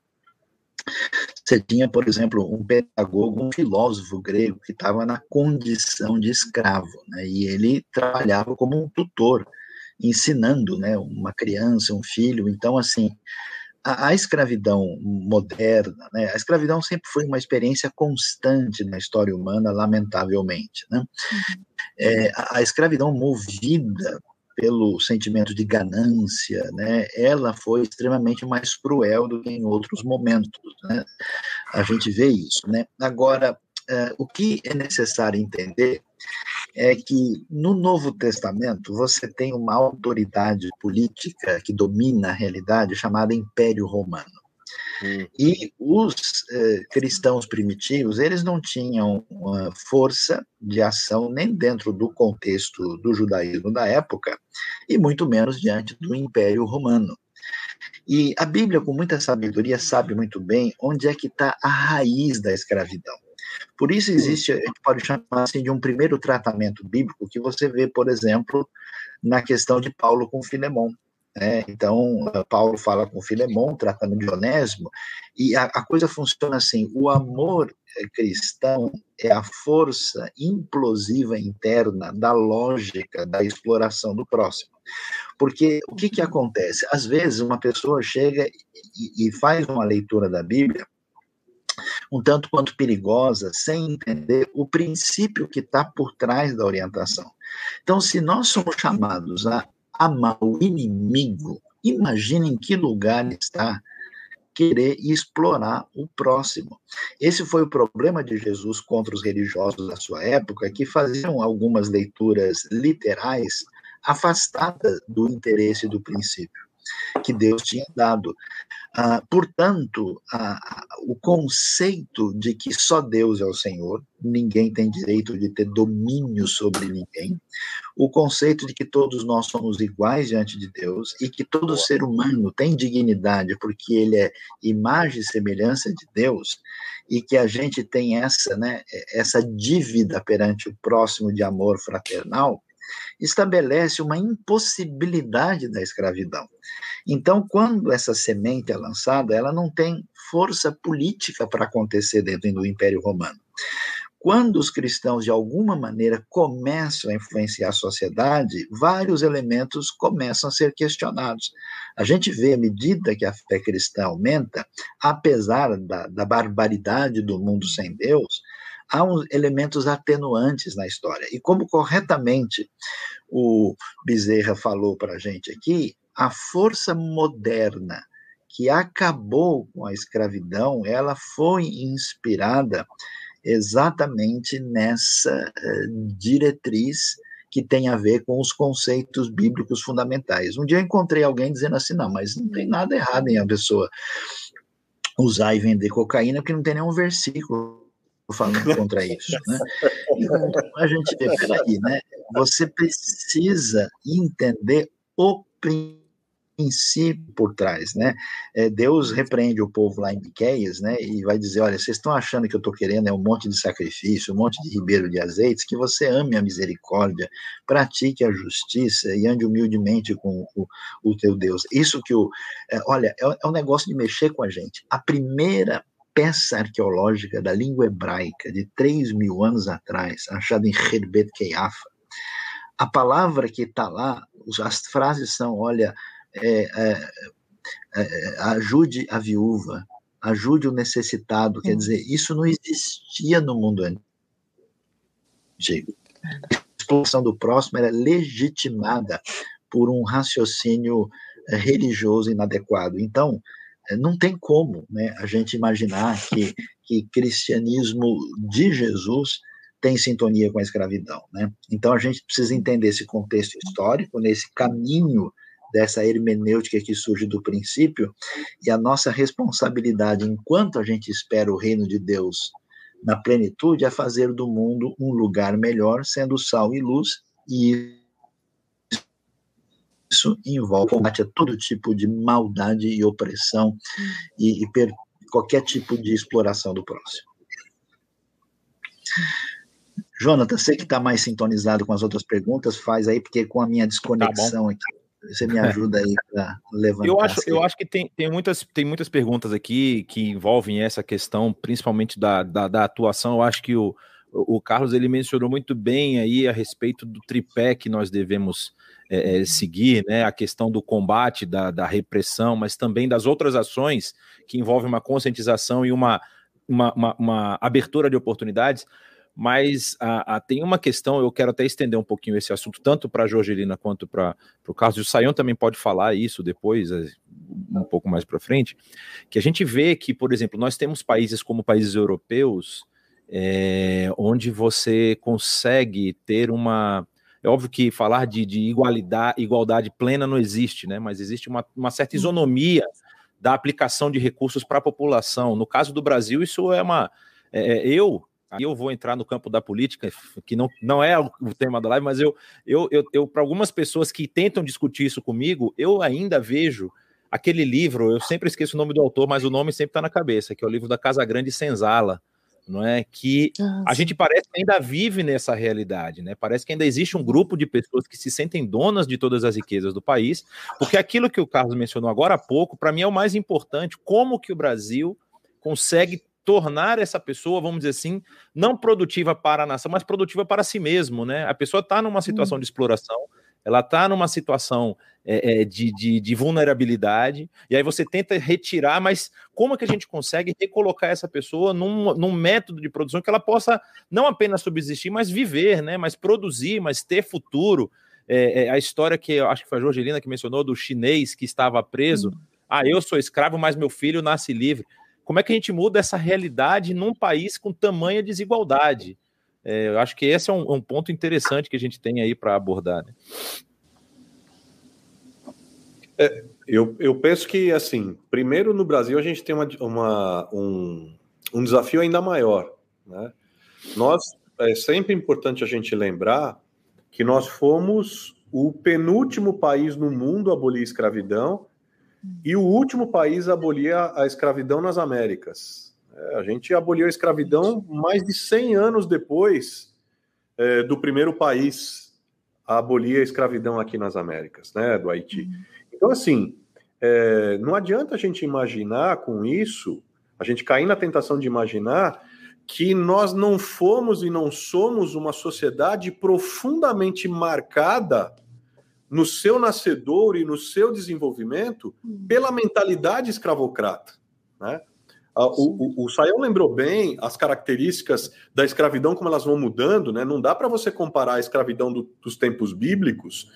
você tinha, por exemplo, um pedagogo, um filósofo grego que estava na condição de escravo, né, e ele trabalhava como um tutor, ensinando, né, uma criança, um filho. Então, assim, a, a, escravidão moderna, né, a escravidão sempre foi uma experiência constante na história humana, lamentavelmente. Né? Uhum. É, a, a, escravidão movida pelo sentimento de ganância, né, ela foi extremamente mais cruel do que em outros momentos. Né? A gente vê isso. Né? Agora, é, o que é necessário entender é que no Novo Testamento você tem uma autoridade política que domina a realidade chamada Império Romano. Hum. E os eh, cristãos primitivos, eles não tinham força de ação nem dentro do contexto do judaísmo da época, e muito menos diante do Império Romano. E a Bíblia, com muita sabedoria, sabe muito bem onde é que está a raiz da escravidão. Por isso existe, a gente pode chamar assim de um primeiro tratamento bíblico que você vê, por exemplo, na questão de Paulo com Filemão. Né? Então, Paulo fala com Filemão, tratando de Onésimo, e a, a coisa funciona assim: o amor cristão é a força implosiva interna da lógica da exploração do próximo. Porque o que, que acontece? Às vezes, uma pessoa chega e, e faz uma leitura da Bíblia um tanto quanto perigosa, sem entender o princípio que está por trás da orientação. Então, se nós somos chamados a amar o inimigo, imagine em que lugar está querer explorar o próximo. Esse foi o problema de Jesus contra os religiosos da sua época, que faziam algumas leituras literais afastadas do interesse do princípio que Deus tinha dado. Ah, portanto, ah, o conceito de que só Deus é o Senhor, ninguém tem direito de ter domínio sobre ninguém, o conceito de que todos nós somos iguais diante de Deus e que todo ser humano tem dignidade porque ele é imagem e semelhança de Deus e que a gente tem essa, né, essa dívida perante o próximo de amor fraternal, estabelece uma impossibilidade da escravidão. Então, quando essa semente é lançada, ela não tem força política para acontecer dentro do Império Romano. Quando os cristãos, de alguma maneira, começam a influenciar a sociedade, vários elementos começam a ser questionados. A gente vê, à medida que a fé cristã aumenta, apesar da, da barbaridade do mundo sem Deus, há uns elementos atenuantes na história. E como corretamente o Bezerra falou para a gente aqui, a força moderna que acabou com a escravidão, ela foi inspirada exatamente nessa uh, diretriz que tem a ver com os conceitos bíblicos fundamentais. Um dia encontrei alguém dizendo assim, não, mas não tem nada errado em a pessoa usar e vender cocaína, porque não tem nenhum versículo falando contra isso, né? Então, a gente vê, peraí, né? Você precisa entender o princípio por trás, né? É, Deus repreende o povo lá em Miqueias, né? E vai dizer, olha, vocês estão achando que eu estou querendo é um monte de sacrifício, um monte de ribeiro de azeites, que você ame a misericórdia, pratique a justiça e ande humildemente com o, o teu Deus. Isso que o, é, olha, é, é um negócio de mexer com a gente. A primeira peça arqueológica da língua hebraica de 3 mil anos atrás, achada em Herbet Keiafa, a palavra que está lá, as frases são, olha, é, é, é, ajude a viúva, ajude o necessitado. Quer dizer, isso não existia no mundo antigo. A expulsão do próximo era legitimada por um raciocínio é, religioso inadequado. Então, é, não tem como né, a gente imaginar que, que cristianismo de Jesus tem sintonia com a escravidão. Né? Então a gente precisa entender esse contexto histórico, nesse caminho dessa hermenêutica que surge do princípio, e a nossa responsabilidade, enquanto a gente espera o reino de Deus na plenitude, é fazer do mundo um lugar melhor, sendo sal e luz, e isso envolve combate a todo tipo de maldade e opressão e, e qualquer tipo de exploração do próximo. Jonathan, você que está mais sintonizado com as outras perguntas, faz aí, porque com a minha desconexão tá aqui, você me ajuda aí para levantar. Eu acho, eu acho que tem, tem, muitas, tem muitas perguntas aqui que envolvem essa questão, principalmente da, da, da atuação. Eu acho que o, o Carlos ele mencionou muito bem aí a respeito do tripé que nós devemos é, é, seguir, né? A questão do combate, da, da repressão, mas também das outras ações que envolvem uma conscientização e uma, uma, uma, uma abertura de oportunidades. Mas a, a, tem uma questão, eu quero até estender um pouquinho esse assunto, tanto para a Jorgelina quanto para o Carlos, e o Saião também pode falar isso depois, é, um pouco mais para frente, que a gente vê que, por exemplo, nós temos países como países europeus, é, onde você consegue ter uma. É óbvio que falar de, de igualdade, igualdade plena não existe, né? Mas existe uma, uma certa isonomia da aplicação de recursos para a população. No caso do Brasil, isso é uma. É, é eu, Aí eu vou entrar no campo da política, que não, não é o tema da live, mas eu, eu, eu, eu para algumas pessoas que tentam discutir isso comigo, eu ainda vejo aquele livro, eu sempre esqueço o nome do autor, mas o nome sempre está na cabeça, que é o livro da Casa Grande Senzala, não é? Que a gente parece que ainda vive nessa realidade, né? Parece que ainda existe um grupo de pessoas que se sentem donas de todas as riquezas do país, porque aquilo que o Carlos mencionou agora há pouco, para mim é o mais importante, como que o Brasil consegue tornar essa pessoa, vamos dizer assim, não produtiva para a nação, mas produtiva para si mesmo, né? A pessoa está numa situação hum. de exploração, ela está numa situação é, de, de, de, vulnerabilidade, e aí você tenta retirar, mas como é que a gente consegue recolocar essa pessoa num, num método de produção que ela possa não apenas subsistir, mas viver, né? Mas produzir, mas ter futuro. É, é a história que eu acho que foi a Jorgelina que mencionou do chinês que estava preso. Hum. Ah, eu sou escravo, mas meu filho nasce livre. Como é que a gente muda essa realidade num país com tamanha desigualdade? É, eu acho que esse é um, um, ponto interessante que a gente tem aí para abordar. Né? É, eu, eu penso que, assim, primeiro no Brasil a gente tem uma, uma um, um desafio ainda maior. Né? Nós, é sempre importante a gente lembrar que nós fomos o penúltimo país no mundo a abolir a escravidão e o último país a abolir a escravidão nas Américas. É, a gente aboliu a escravidão mais de 100 anos depois é, do primeiro país a abolir a escravidão aqui nas Américas, né, do Haiti. Uhum. Então, assim, é, não adianta a gente imaginar com isso, a gente cair na tentação de imaginar que nós não fomos e não somos uma sociedade profundamente marcada no seu nascedor e no seu desenvolvimento hum. pela mentalidade escravocrata. Né? O, o, o Sayão lembrou bem as características da escravidão, como elas vão mudando, né? Não dá para você comparar a escravidão do, dos tempos bíblicos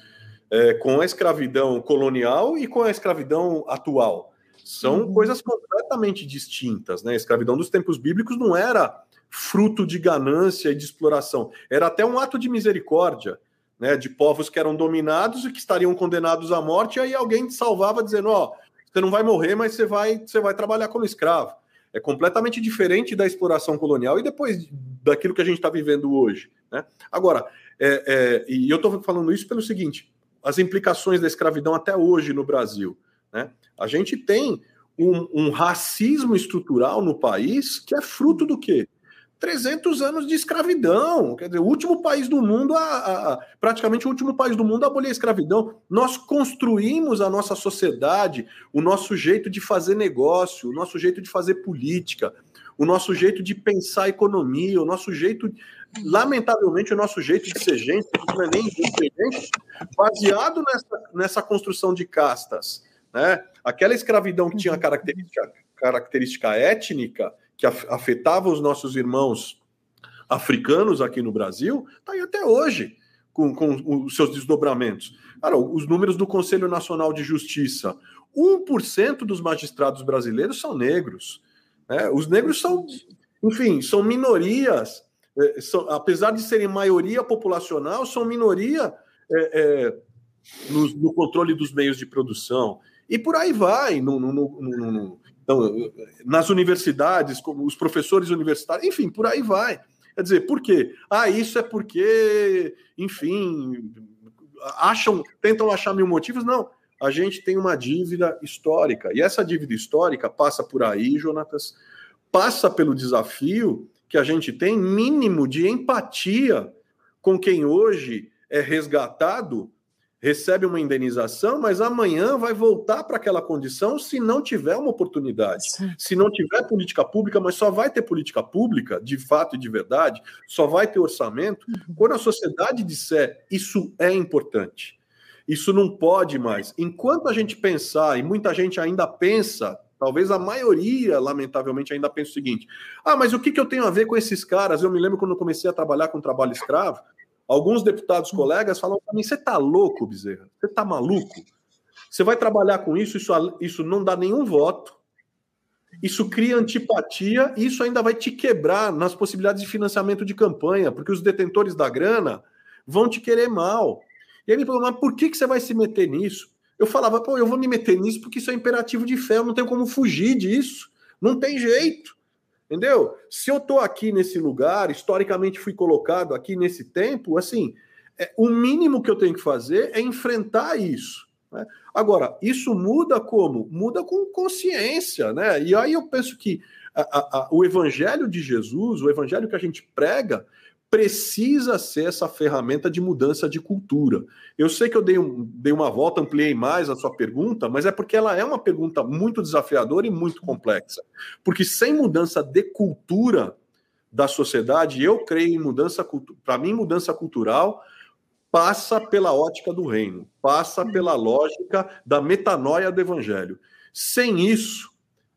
é, com a escravidão colonial e com a escravidão atual. São uhum. coisas completamente distintas, né? A escravidão dos tempos bíblicos não era fruto de ganância e de exploração, era até um ato de misericórdia né, de povos que eram dominados e que estariam condenados à morte, e aí alguém salvava dizendo, ó, oh, você não vai morrer, mas você vai, você vai trabalhar como escravo. É completamente diferente da exploração colonial e depois daquilo que a gente está vivendo hoje. Né? Agora, é, é, e eu estou falando isso pelo seguinte: as implicações da escravidão até hoje no Brasil. Né? A gente tem um, um racismo estrutural no país que é fruto do quê? 300 anos de escravidão. Quer dizer, o último país do mundo, a, a, praticamente o último país do mundo a abolir a escravidão. Nós construímos a nossa sociedade, o nosso jeito de fazer negócio, o nosso jeito de fazer política, o nosso jeito de pensar a economia, o nosso jeito, lamentavelmente, o nosso jeito de ser gente, não é nem gente, baseado nessa, nessa construção de castas. Né? Aquela escravidão que tinha característica, característica étnica, que afetava os nossos irmãos africanos aqui no Brasil, está aí até hoje, com, com os seus desdobramentos. Cara, os números do Conselho Nacional de Justiça: 1% dos magistrados brasileiros são negros. Né? Os negros são, enfim, são minorias, é, são, apesar de serem maioria populacional, são minoria é, é, no, no, controle dos meios de produção. E por aí vai, no, no, no então, nas universidades, como os professores universitários, enfim, por aí vai. Quer dizer, por quê? Ah, isso é porque, enfim, acham, tentam achar mil motivos. Não, a gente tem uma dívida histórica. E essa dívida histórica passa por aí, Jonatas, passa pelo desafio que a gente tem mínimo de empatia com quem hoje é resgatado recebe uma indenização, mas amanhã vai voltar para aquela condição se não tiver uma oportunidade. Sim. Se não tiver política pública, mas só vai ter política pública, de fato e de verdade, só vai ter orçamento, uhum. quando a sociedade disser isso é importante. Isso não pode mais. Enquanto a gente pensar, e muita gente ainda pensa, talvez a maioria, lamentavelmente, ainda pensa o seguinte: ah, mas o que, que eu tenho a ver com esses caras? Eu me lembro quando eu comecei a trabalhar com trabalho escravo, Alguns deputados hum. colegas falam para mim: você está louco, Bezerra? Você está maluco? Você vai trabalhar com isso, isso, isso não dá nenhum voto, isso cria antipatia e isso ainda vai te quebrar nas possibilidades de financiamento de campanha, porque os detentores da grana vão te querer mal. E aí me falou, mas por que, que você vai se meter nisso? Eu falava, pô, eu vou me meter nisso porque isso é imperativo de fé, eu não tenho como fugir disso. Não tem jeito. Entendeu? Se eu estou aqui nesse lugar, historicamente fui colocado aqui nesse tempo, assim, é, o mínimo que eu tenho que fazer é enfrentar isso. Né? Agora, isso muda como? Muda com consciência, né? E aí eu penso que a, a, a, o evangelho de Jesus, o evangelho que a gente prega, precisa ser essa ferramenta de mudança de cultura. Eu sei que eu dei, um, dei uma volta, ampliei mais a sua pergunta, mas é porque ela é uma pergunta muito desafiadora e muito complexa. Porque sem mudança de cultura da sociedade, eu creio em mudança para mim mudança cultural passa pela ótica do reino, passa pela lógica da metanoia do evangelho. Sem isso,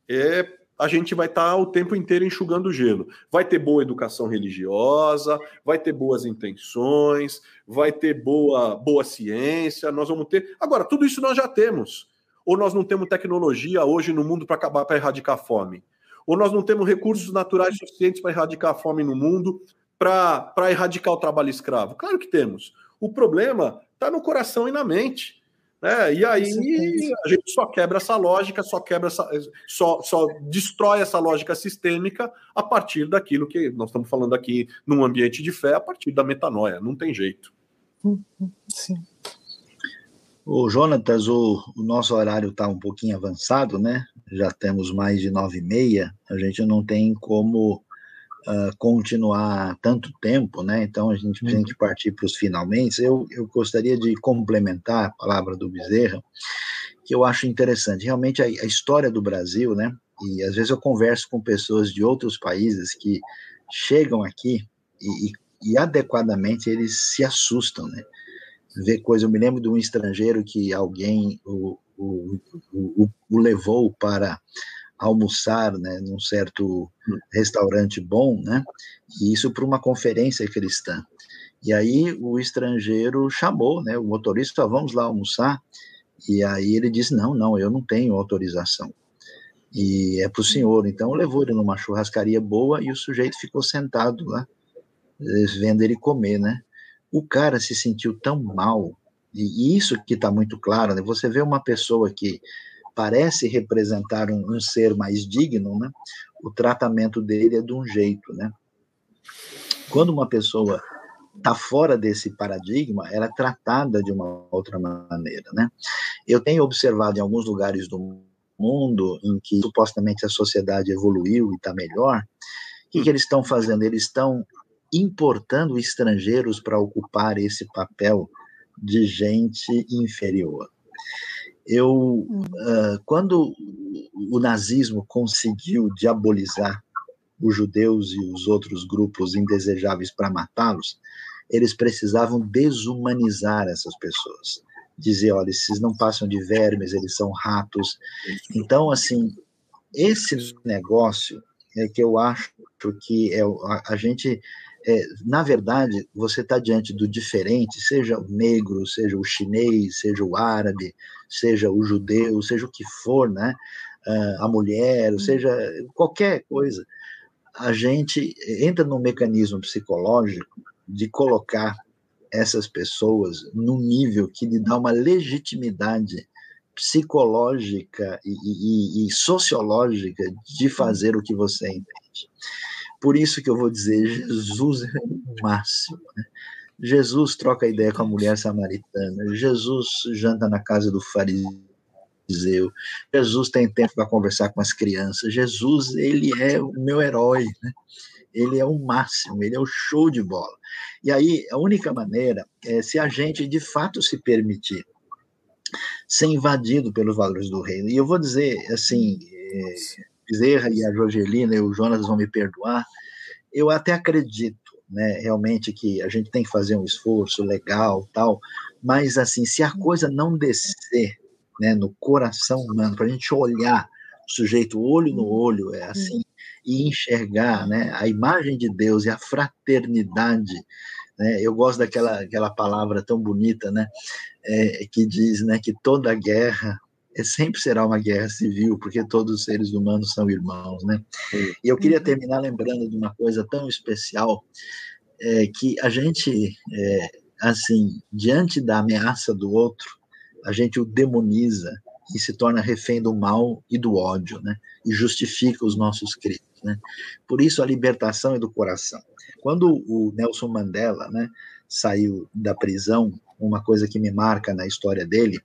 é a gente vai estar tá o tempo inteiro enxugando gelo. Vai ter boa educação religiosa, vai ter boas intenções, vai ter boa, boa ciência, nós vamos ter. Agora, tudo isso nós já temos. Ou nós não temos tecnologia hoje no mundo para acabar, para erradicar a fome. Ou nós não temos recursos naturais suficientes para erradicar a fome no mundo, para erradicar o trabalho escravo. Claro que temos. O problema está no coração e na mente. Né? E aí a gente só quebra essa lógica, só quebra essa, só, só destrói essa lógica sistêmica a partir daquilo que nós estamos falando aqui num ambiente de fé, a partir da metanoia. Não tem jeito. Uhum, sim. O Jonatas, o, o nosso horário está um pouquinho avançado, né? Já temos mais de nove e meia. A gente não tem como uh, continuar tanto tempo, né? Então a gente tem que partir para os finalmente. Eu, eu gostaria de complementar a palavra do Bezerra, que eu acho interessante. Realmente a, a história do Brasil, né? E às vezes eu converso com pessoas de outros países que chegam aqui e, e, e adequadamente eles se assustam, né? Ver coisa. Eu me lembro de um estrangeiro que alguém o, o, o, o levou para almoçar, né, num certo restaurante bom, né, e isso para uma conferência cristã. E aí o estrangeiro chamou, né, o motorista, vamos lá almoçar, e aí ele disse, não, não, eu não tenho autorização. E é para o senhor, então levou ele numa churrascaria boa e o sujeito ficou sentado lá, eh, vendo ele comer, né. O cara se sentiu tão mal, e isso que está muito claro, né, você vê uma pessoa que parece representar um, um, ser mais digno, né? O tratamento dele é de um jeito, né? Quando uma pessoa está fora desse paradigma, ela é tratada de uma outra maneira, né? Eu tenho observado em alguns lugares do mundo em que supostamente a sociedade evoluiu e está melhor, o que, que eles estão fazendo? Eles estão importando estrangeiros para ocupar esse papel de gente inferior. Eu, uh, quando o nazismo conseguiu diabolizar os judeus e os outros grupos indesejáveis para matá-los, eles precisavam desumanizar essas pessoas. Dizer, olha, esses não passam de vermes, eles são ratos. Então, assim, esse negócio é que eu acho que é, a, a gente é, na verdade, você está diante do diferente, seja o negro, seja o chinês, seja o árabe, seja o judeu, seja o que for, né? Uh, a mulher, hum. seja qualquer coisa. A gente entra num mecanismo psicológico de colocar essas pessoas num nível que lhe dá uma legitimidade psicológica e, e, e sociológica de fazer o que você entende. Por isso que eu vou dizer, Jesus é o máximo. Né? Jesus troca ideia com a mulher samaritana, Jesus janta na casa do fariseu, Jesus tem tempo para conversar com as crianças, Jesus, ele é o meu herói, né? ele é o máximo, ele é o show de bola. E aí, a única maneira é se a gente de fato se permitir ser invadido pelos valores do reino. E eu vou dizer, assim, é, Bezerra e a Jorgelina e o Jonas vão me perdoar, eu até acredito, né, realmente que a gente tem que fazer um esforço legal, tal, mas assim, se a coisa não descer, né, no coração humano, para a gente olhar o sujeito olho no olho, é assim, e enxergar, né, a imagem de Deus e a fraternidade, né, eu gosto daquela aquela palavra tão bonita, né, é, que diz, né, que toda guerra sempre será uma guerra civil, porque todos os seres humanos são irmãos, né? E eu queria uhum. terminar lembrando de uma coisa tão especial, é, que a gente, é, assim, diante da ameaça do outro, a gente o demoniza e se torna refém do mal e do ódio, né? E justifica os nossos crimes, né? Por isso a libertação é do coração. Quando o Nelson Mandela, né, saiu da prisão, uma coisa que me marca na história dele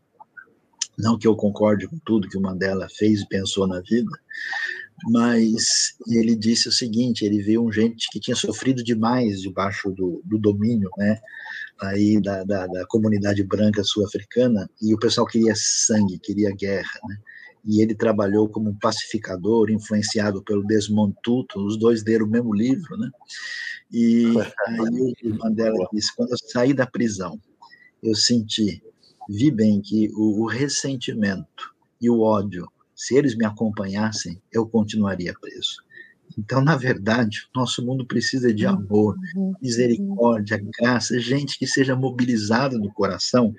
não que eu concorde com tudo que o Mandela fez e pensou na vida, mas ele disse o seguinte: ele viu um gente que tinha sofrido demais debaixo do, do domínio, né, aí da, da, da comunidade branca sul-africana, e o pessoal queria sangue, queria guerra, né, e ele trabalhou como um pacificador, influenciado pelo Desmond Tutu, os dois deram o mesmo livro, né, e aí o Mandela disse: quando eu saí da prisão, eu senti vi bem que o, o ressentimento e o ódio, se eles me acompanhassem, eu continuaria preso. Então, na verdade, nosso mundo precisa de amor, uhum. misericórdia, graça, gente que seja mobilizada no coração,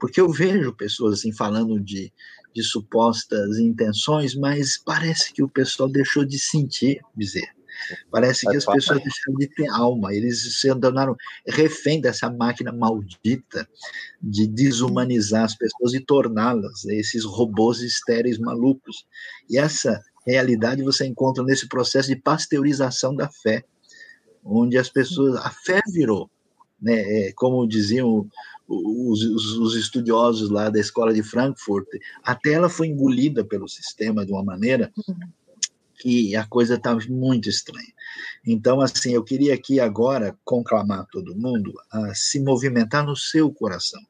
porque eu vejo pessoas assim falando de, de supostas intenções, mas parece que o pessoal deixou de sentir, dizer. Parece que as pessoas deixaram de ter alma, eles se tornaram refém dessa máquina maldita de desumanizar as pessoas e torná-las esses robôs estéreis malucos. E essa realidade você encontra nesse processo de pasteurização da fé, onde as pessoas, a fé virou, né, é, como diziam os, os, os, estudiosos lá da escola de Frankfurt, até ela foi engolida pelo sistema de uma maneira que a coisa está muito estranha. Então, assim, eu queria aqui agora conclamar todo mundo a se movimentar no seu coração.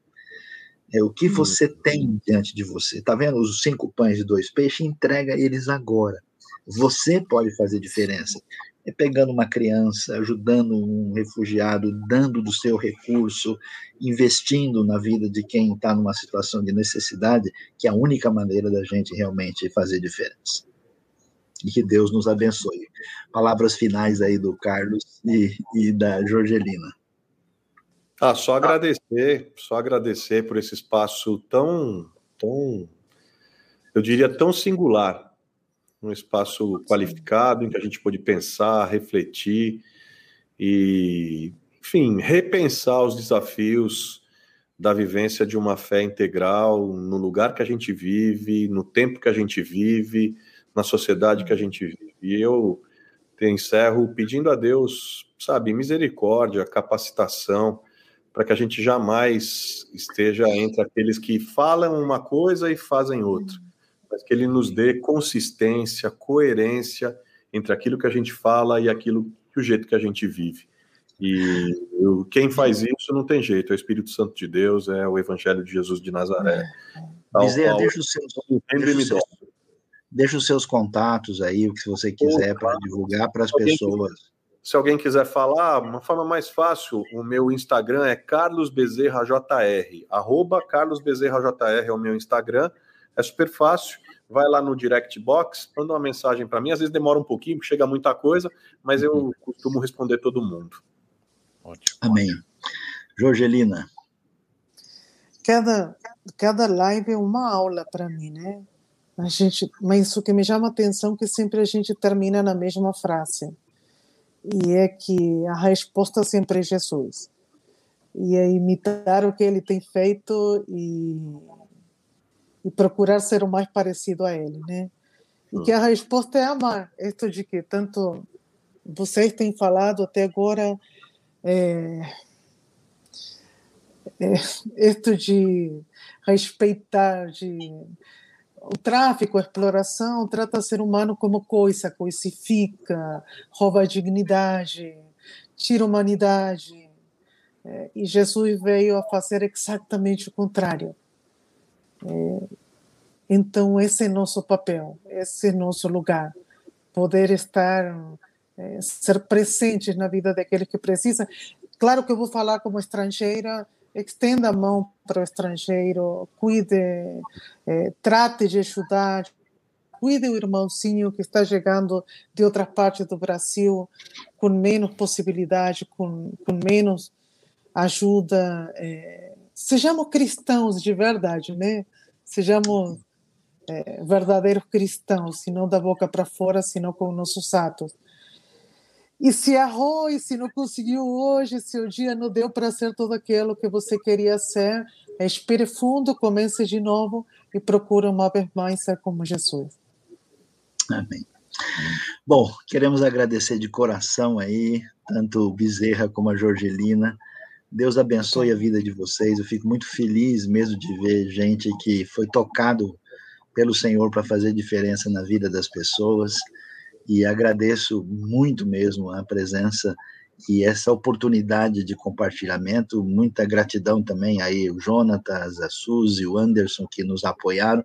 É, o que hum. você tem diante de você. Está vendo os cinco pães e dois peixes? Entrega eles agora. Você pode fazer diferença. É pegando uma criança, ajudando um refugiado, dando do seu recurso, investindo na vida de quem está numa situação de necessidade, que é a única maneira da gente realmente fazer diferença e que Deus nos abençoe. Palavras finais aí do Carlos e, e da Jorgelina. Ah, só agradecer, só agradecer por esse espaço tão, tão, eu diria tão singular, um espaço qualificado em que a gente pôde pensar, refletir e, enfim, repensar os desafios da vivência de uma fé integral no lugar que a gente vive, no tempo que a gente vive, na sociedade que a gente vive. E eu encerro pedindo a Deus sabe, misericórdia, capacitação, para que a gente jamais esteja entre aqueles que falam uma coisa e fazem outra, mas que ele nos dê consistência, coerência entre aquilo que a gente fala e aquilo que o jeito que a gente vive. E eu, quem faz isso não tem jeito, é o Espírito Santo de Deus, é o Evangelho de Jesus de Nazaré. Bezerra, deixa os seus, deixa os seus, deixa os seus contatos aí, o que você quiser para divulgar para as pessoas. se alguém quiser falar, uma forma mais fácil, o meu Instagram é carlosbezerrajr, arroba carlosbezerrajr é o meu Instagram, é super fácil, vai lá no direct box, manda uma mensagem para mim, às vezes demora um pouquinho, chega muita coisa, mas eu uhum. costumo responder todo mundo. Ótimo. Amém. Jorgelina. Cada, cada live é uma aula para mim, né? A gente, mas o que me chama a atenção é que sempre a gente termina na mesma frase. E é que a resposta sempre é Jesus. E é imitar o que ele tem feito e, e procurar ser o mais parecido a ele, né? E que a resposta é amar. Isto de que tanto vocês têm falado até agora, é, é, de respeitar, de o tráfico, a exploração trata o ser humano como coisa, coisifica, rouba a dignidade, tira a humanidade. É, e Jesus veio a fazer exatamente o contrário. É, então, esse é nosso papel, esse é nosso lugar. Poder estar, é, ser presentes na vida daqueles que precisam. Claro que eu vou falar como estrangeira, estenda a mão para o estrangeiro, cuide, é, trate de ajudar, cuide o irmãozinho que está chegando de outra parte do Brasil com menos possibilidade, com, com menos ajuda. É, sejamos cristãos de verdade, né? Sejamos é, verdadeiros cristãos, se não da boca para fora, senão com nossos atos. E se errou, e se não conseguiu hoje, se o dia não deu para ser tudo aquilo que você queria ser, espere fundo, comece de novo e procure uma mais ser como Jesus. Amém. Bom, queremos agradecer de coração aí, tanto o Bezerra como a Jorgelina. Deus abençoe a vida de vocês. Eu fico muito feliz mesmo de ver gente que foi tocado pelo Senhor para fazer diferença na vida das pessoas e agradeço muito mesmo a presença e essa oportunidade de compartilhamento. Muita gratidão também aí, o Jonatas, a Suzy, o Anderson, que nos apoiaram.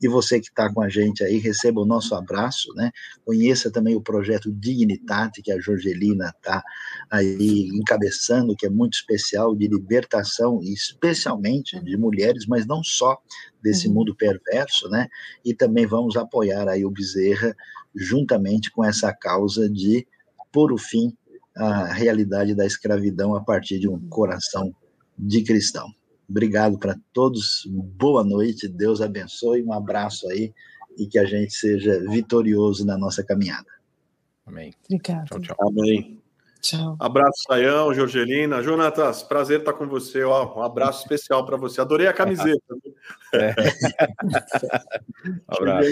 E você que está com a gente aí, receba o nosso abraço, né? Conheça também o projeto Dignitate, que a Jorgelina está aí encabeçando, que é muito especial, de libertação, especialmente de mulheres, mas não só desse uhum. mundo perverso, né? E também vamos apoiar aí o Bezerra, juntamente com essa causa de pôr o fim à realidade da escravidão a partir de um coração de cristão. Obrigado para todos, boa noite, Deus abençoe, um abraço aí e que a gente seja vitorioso na nossa caminhada. Amém. Obrigado. Tchau, tchau. Amém. Tchau. Abraço, Sayão, Jorgelina. Jonatas, prazer estar com você. Ó, um abraço especial para você. Adorei a camiseta. É. abraço.